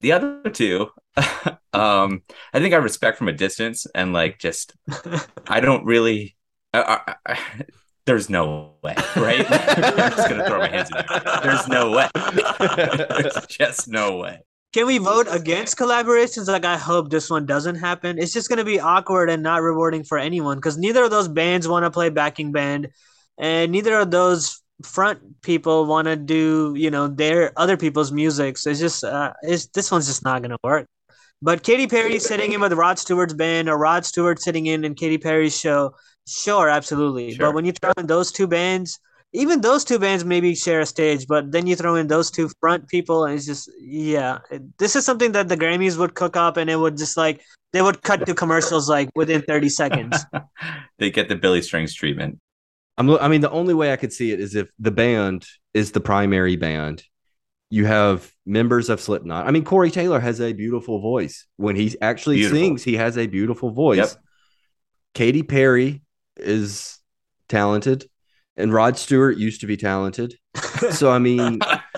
the other two, um, I think I respect from a distance, and like just I don't really. I, I, there's no way, right? I'm just gonna throw my hands in there. There's no way. there's just no way. Can we vote against collaborations? Like, I hope this one doesn't happen. It's just gonna be awkward and not rewarding for anyone because neither of those bands want to play backing band, and neither of those front people want to do you know their other people's music. So it's just uh, it's this one's just not gonna work. But Katy Perry sitting in with Rod Stewart's band, or Rod Stewart sitting in in Katy Perry's show, Sure, absolutely. Sure. But when you throw in those two bands even those two bands maybe share a stage, but then you throw in those two front people, and it's just yeah. This is something that the Grammys would cook up, and it would just like they would cut to commercials like within thirty seconds. they get the Billy Strings treatment. I'm, I mean, the only way I could see it is if the band is the primary band. You have members of Slipknot. I mean, Corey Taylor has a beautiful voice. When he actually Beautiful. sings, he has a beautiful voice. Yep. Katy Perry is talented, and Rod Stewart used to be talented. So I mean,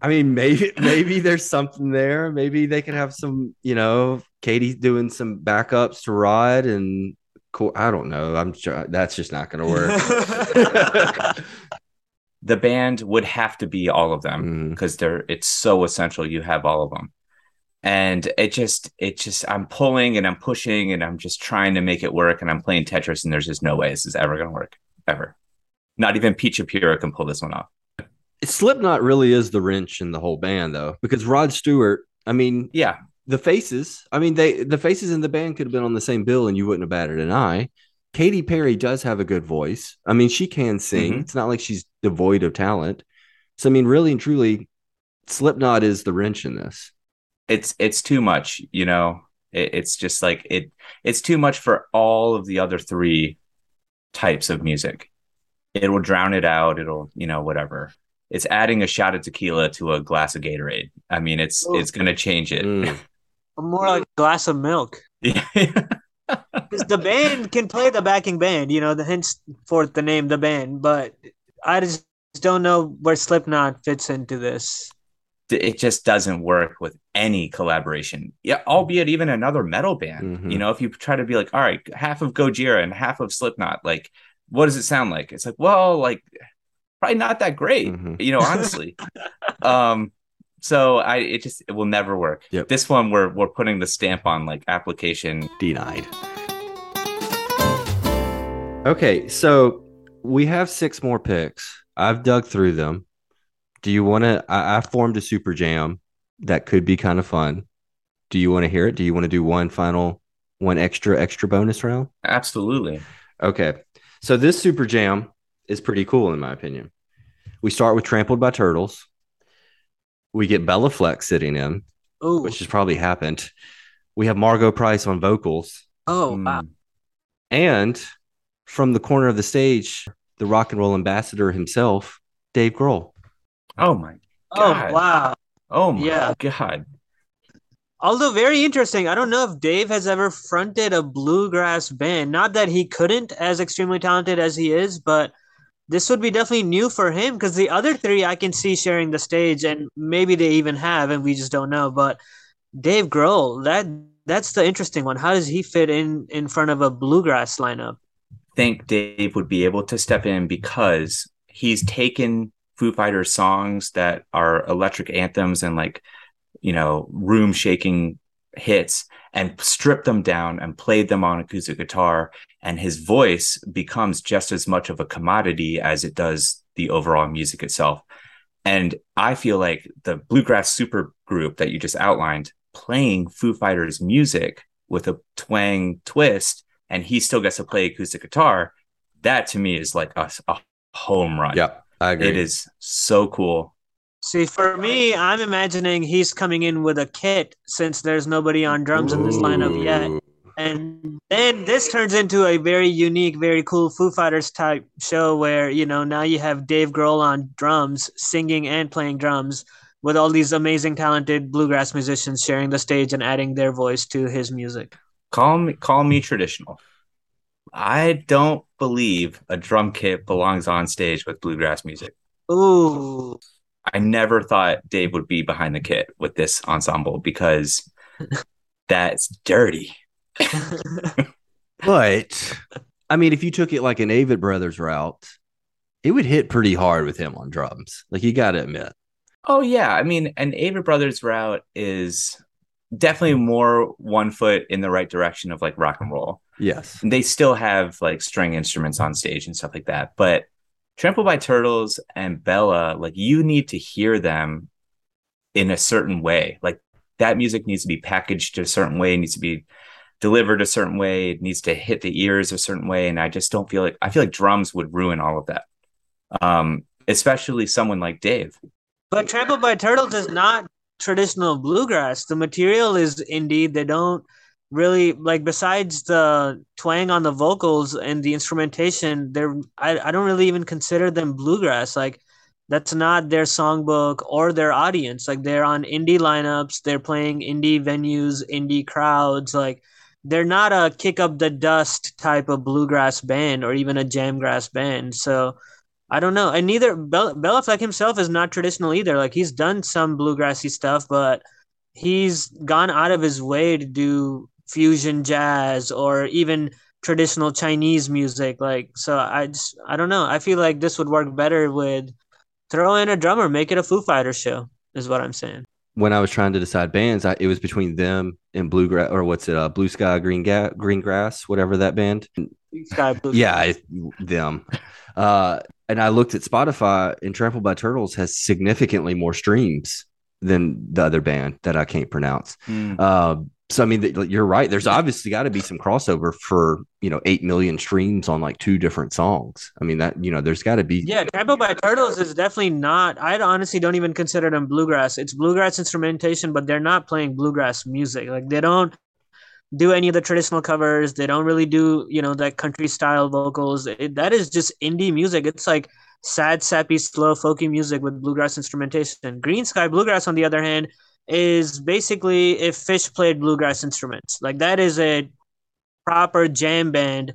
I mean, maybe maybe there's something there. Maybe they can have some, you know, Katy doing some backups to Rod and cool. I don't know. I'm sure that's just not going to work. the band would have to be all of them Mm. because they're it's so essential you have all of them and it just it just i'm pulling and i'm pushing and i'm just trying to make it work and i'm playing tetris and there's just no way this is ever going to work ever not even pete shapiro can pull this one off Slipknot really is the wrench in the whole band, though, because Rod Stewart. I mean, yeah the faces. I mean, they the faces in the band could have been on the same bill, and you wouldn't have batted an eye. Katy Perry does have a good voice. I mean, she can sing. Mhm. It's not like she's devoid of talent. So, I mean, really and truly, Slipknot is the wrench in this. It's it's too much you know it, it's just like it it's too much for all of the other three types of music it will drown it out it'll you know whatever it's adding a shot of tequila to a glass of gatorade i mean it's Oh. it's going to change it Mm. More like a glass of milk. yeah Because the band can play the backing band, you know, the henceforth the name the band, but I just don't know where Slipknot fits into this. It just doesn't work with any collaboration yeah albeit even another metal band Mhm. you know if you try to be like all right half of gojira and half of slipknot like what does it sound like it's like well like probably not that great Mhm. you know honestly um so i it just it will never work Yep. this one we're we're putting the stamp on like application Denied. Okay, so we have six more picks. I've dug through them. Do you want to? I, I formed a super jam that could be kind of fun. Do you want to hear it? Do you want to do one final, one extra, extra bonus round? absolutely Okay, so this super jam is pretty cool in my opinion. We start with "Trampled by Turtles." We get Béla Fleck sitting in, Ooh. which has probably happened. We have Margo Price on vocals. oh, Mm. wow. And from the corner of the stage, the rock and roll ambassador himself, Dave Grohl. Oh my oh, God. Oh, wow. oh my Yeah. god Although very interesting, I don't know if Dave has ever fronted a bluegrass band. Not that he couldn't, as extremely talented as he is, but this would be definitely new for him because the other three I can see sharing the stage, and maybe they even have, and we just don't know. But Dave Grohl, that that's the interesting one. How does he fit in in front of a bluegrass lineup? think Dave would be able to step in because he's taken Foo Fighters songs that are electric anthems and like, you know, room shaking hits and stripped them down and played them on acoustic guitar. And his voice becomes just as much of a commodity as it does the overall music itself. And I feel like the bluegrass super group that you just outlined playing Foo Fighters music with a twang twist and he still gets to play acoustic guitar, that to me is like a, a home run. I It is so cool. See, for me, I'm imagining he's coming in with a kit since there's nobody on drums in this lineup yet. And then this turns into a very unique, very cool Foo Fighters type show where, you know, now you have Dave Grohl on drums, singing and playing drums with all these amazing, talented bluegrass musicians sharing the stage and adding their voice to his music. Call me call me traditional. I don't believe a drum kit belongs on stage with bluegrass music. Ooh. I never thought Dave would be behind the kit with this ensemble because that's dirty. But I mean, if you took it like an Avett Brothers route, it would hit pretty hard with him on drums. Like you got to admit. Oh yeah, I mean, an Avett Brothers route is definitely more one foot in the right direction of like rock and roll. Yes. They still have like string instruments on stage and stuff like that, but Trampled by Turtles and Béla, like you need to hear them in a certain way. Like that music needs to be packaged a certain way, it needs to be delivered a certain way, it needs to hit the ears a certain way, and I just don't feel like I feel like drums would ruin all of that. Um, especially someone like Dave. But Trampled by Turtles is not traditional bluegrass. The material is indeed they don't really like besides the twang on the vocals and the instrumentation they're I, I don't really even consider them bluegrass. Like that's not their songbook or their audience. Like they're on indie lineups. They're playing indie venues indie crowds. Like they're not a kick up the dust type of bluegrass band or even a jamgrass band. So i don't know. And neither Bell- Fleck himself is not traditional either. Like he's done some bluegrassy stuff but he's gone out of his way to do fusion jazz or even traditional Chinese music. Like, so I just, I don't know. I feel like this would work better with throw in a drummer, make it a Foo Fighter show, is what I'm saying. When I was trying to decide bands, I, it was between them and Bluegrass, or what's it, uh, Blue Sky, Green, Ga- Green Grass, whatever that band. Blue Sky, Blue yeah, I, them. Uh, and I looked at Spotify, and Trampled by Turtles has significantly more streams than the other band that I can't pronounce. Mm. Uh, so I mean, you're right. There's obviously got to be some crossover for you know eight million streams on like two different songs. I mean that you know there's got to be. Yeah, Trampled by Turtles is definitely not. I honestly don't even consider them bluegrass. It's bluegrass instrumentation, but they're not playing bluegrass music. Like they don't do any of the traditional covers. They don't really do you know that country style vocals. It, that is just indie music. It's like sad, sappy, slow, folky music with bluegrass instrumentation. Green Sky Bluegrass, on the other hand is basically if Phish played bluegrass instruments. Like that is a proper jam band.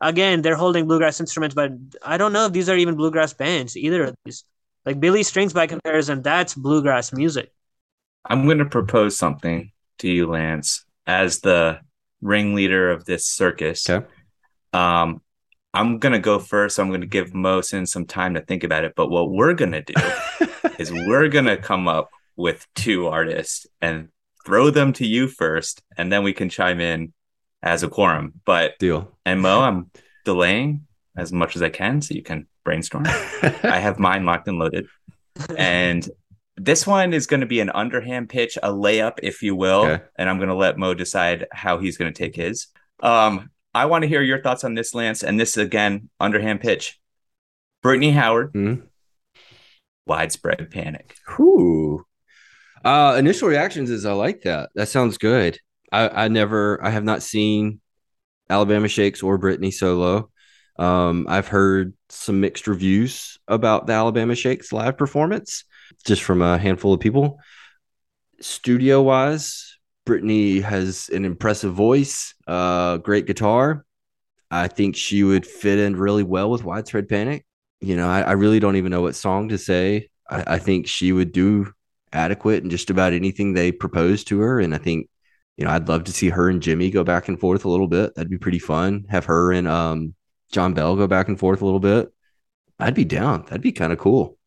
Again, they're holding bluegrass instruments, but I don't know if these are even bluegrass bands, either of these. Like Billy Strings, by comparison, that's bluegrass music. I'm going to propose something to you, Lance, as the ringleader of this circus. Okay. Um, I'm going to go first. I'm going to give Mohsen some time to think about it. But what we're going to do is we're going to come up with two artists and throw them to you first, and then we can chime in as a quorum. But deal. And Mo, I'm delaying as much as I can so you can brainstorm. I have mine locked and loaded. And this one is going to be an underhand pitch, a layup, if you will. Okay. And I'm going to let Mo decide how he's going to take his. Um, I want to hear your thoughts on this, Lance. And this again, underhand pitch. Brittany Howard, mm-hmm. widespread panic. Whoo. Uh, initial reactions is I like that. That sounds good. I, I never, I have not seen Alabama Shakes or Brittany solo. Um, I've heard some mixed reviews about the Alabama Shakes live performance, just from a handful of people. Studio wise, Brittany has an impressive voice, uh, great guitar. I think she would fit in really well with Widespread Panic. You know, I, I really don't even know what song to say. I, I think she would do adequate in just about anything they propose to her. And I think, you know, I'd love to see her and Jimmy go back and forth a little bit. That'd be pretty fun. Have her and um, John Bell go back and forth a little bit. I'd be down. That'd be kind of cool.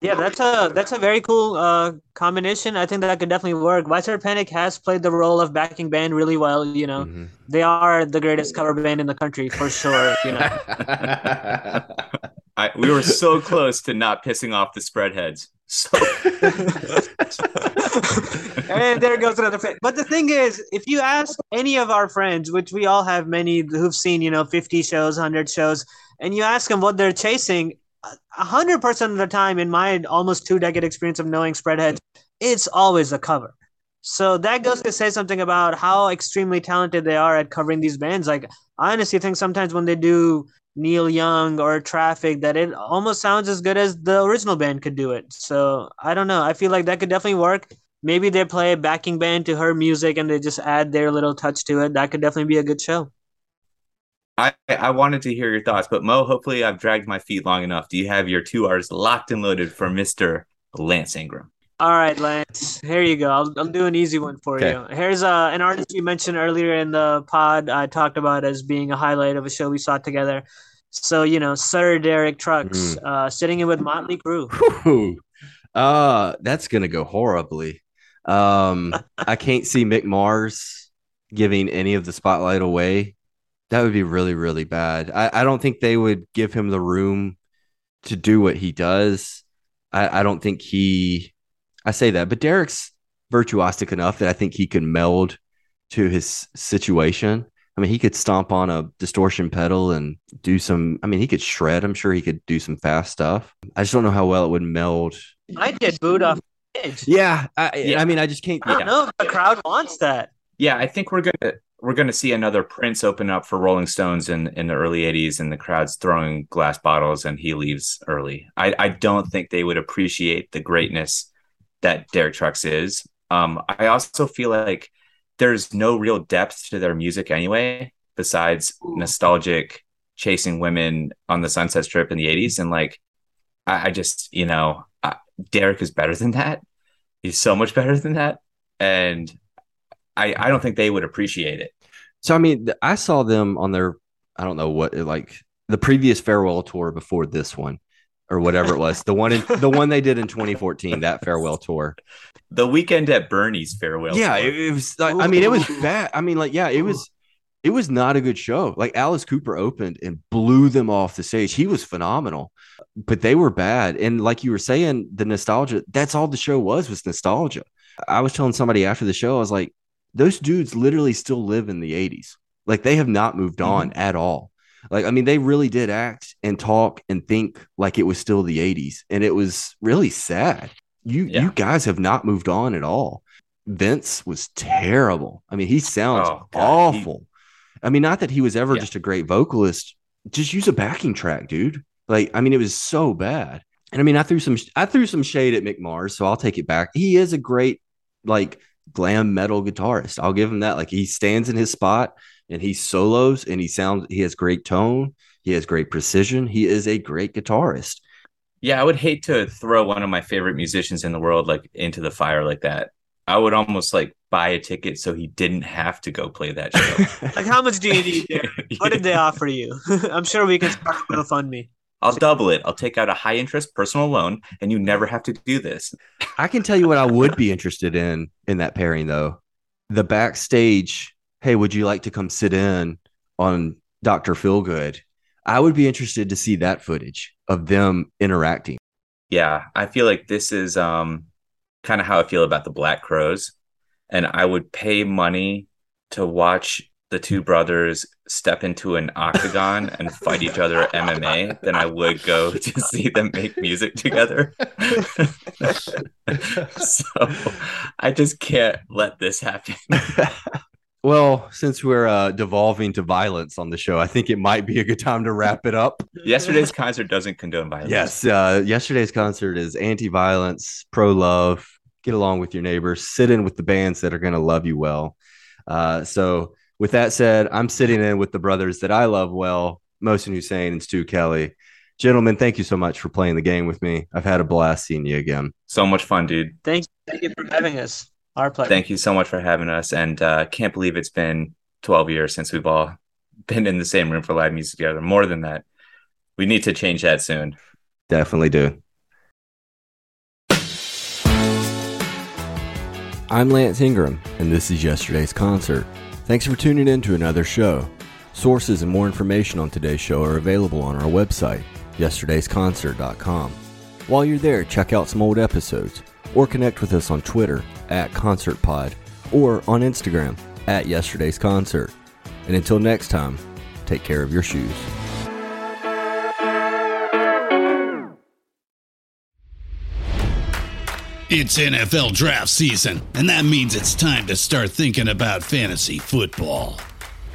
Yeah, that's a that's a very cool uh, combination. I think that could definitely work. Widespread Panic has played the role of backing band really well. You know, mm-hmm. they are the greatest cover band in the country for sure. You know, I, we were so close to not pissing off the spreadheads. So, and there goes another. Fan. But the thing is, if you ask any of our friends, which we all have many who've seen, you know, fifty shows, hundred shows, and you ask them what they're chasing, hundred percent of the time, in my almost two decade experience of knowing spreadheads, it's always a cover. So that goes to say something about how extremely talented they are at covering these bands. Like I honestly think sometimes when they do Neil Young or Traffic that it almost sounds as good as the original band could do it. So I don't know. I feel like that could definitely work. Maybe they play a backing band to her music and they just add their little touch to it. That could definitely be a good show. I, I wanted to hear your thoughts, but Mo, hopefully I've dragged my feet long enough. Do you have your two R's locked and loaded for Mr. Lance Ingram? All right, Lance. Here you go. I'll, I'll do an easy one for okay. you. Here's uh, an artist you mentioned earlier in the pod. I talked about as being a highlight of a show we saw together. So you know, Sir Derek Trucks mm. uh, sitting in with Motley Crue. Uh, that's gonna go horribly. Um, I can't see Mick Mars giving any of the spotlight away. That would be really, really bad. I, I don't think they would give him the room to do what he does. I, I don't think he I say that, but Derek's virtuosic enough that I think he can meld to his situation. I mean, he could stomp on a distortion pedal and do some. I mean, he could shred. I'm sure he could do some fast stuff. I just don't know how well it would meld. I get booed off stage. Yeah, I, Yeah. I mean, I just can't. I don't know if the crowd wants that. Yeah, I think we're gonna we're gonna see another Prince open up for Rolling Stones in in the early '80s, and the crowd's throwing glass bottles, and he leaves early. I I don't think they would appreciate the greatness that Derek Trucks is. Um, I also feel like there's no real depth to their music anyway, besides nostalgic chasing women on the Sunset Strip in the '80s, and like I, I just you know uh, Derek is better than that. He's so much better than that, and I, I don't think they would appreciate it. So I mean, I saw them on their I don't know what like the previous farewell tour before this one or whatever it was. The one in the one they did in 2014, that farewell tour. The weekend at Bernie's farewell. yeah, tour. it, it was like, I mean, it was bad. I mean, like, yeah, it was it was not a good show. Like Alice Cooper opened and blew them off the stage. He was phenomenal, but they were bad. And like you were saying, the nostalgia, that's all the show was was nostalgia. I was telling somebody after the show, I was like, those dudes literally still live in the 80s. Like they have not moved mm-hmm. on at all. Like, I mean, they really did act and talk and think like it was still the 80s. And it was really sad. You Yeah. you guys have not moved on at all. Vince was terrible. I mean, he sounds Oh, God, he- awful. I mean, not that he was ever Yeah. just a great vocalist. Just use a backing track, dude. Like, I mean, it was so bad. And I mean, I threw some I threw some shade at Mick Mars, so I'll take it back. He is a great like glam metal guitarist. I'll give him that. Like he stands in his spot and he solos and he sounds he has great tone, he has great precision. He is a great guitarist. yeah, I would hate to throw one of my favorite musicians in the world like into the fire like that. I would almost like buy a ticket so he didn't have to go play that show. Like, how much do you need? Derek? What did they offer you? I'm sure we can start a GoFundMe. I'll double it. I'll take out a high interest personal loan, and you never have to do this. I can tell you what I would be interested in in that pairing though. The backstage, hey, would you like to come sit in on Dr. Feelgood? I would be interested to see that footage of them interacting. Yeah, I feel like this is um kind of how I feel about the Black Crowes, and I would pay money to watch the two brothers step into an octagon and fight each other at MMA than I would go to see them make music together. so I just can't let this happen. Well, since we're uh, devolving to violence on the show, I think it might be a good time to wrap it up. Yesterday's concert doesn't condone violence. Yes, uh, yesterday's concert is anti-violence, pro-love. Get along with your neighbors. Sit in with the bands that are going to love you well. Uh, so, with that said, I'm sitting in with the brothers that I love well, Mohsen Hussein and Stu Kelly. Gentlemen, thank you so much for playing the game with me. I've had a blast seeing you again. So much fun, dude. Thank, thank you for having us. Our pleasure. Thank you so much for having us. And uh, can't believe it's been 12 years since we've all been in the same room for live music together. More than that. We need to change that soon. Definitely do. I'm Lance Ingram, and this is yesterday's concert. Thanks for tuning in to another show. Sources and more information on today's show are available on our website, yesterdaysconcert.com. While you're there, check out some old episodes, or connect with us on Twitter at ConcertPod, or on Instagram at Yesterday's Concert. And until next time, take care of your shoes. It's NFL draft season, and that means it's time to start thinking about fantasy football.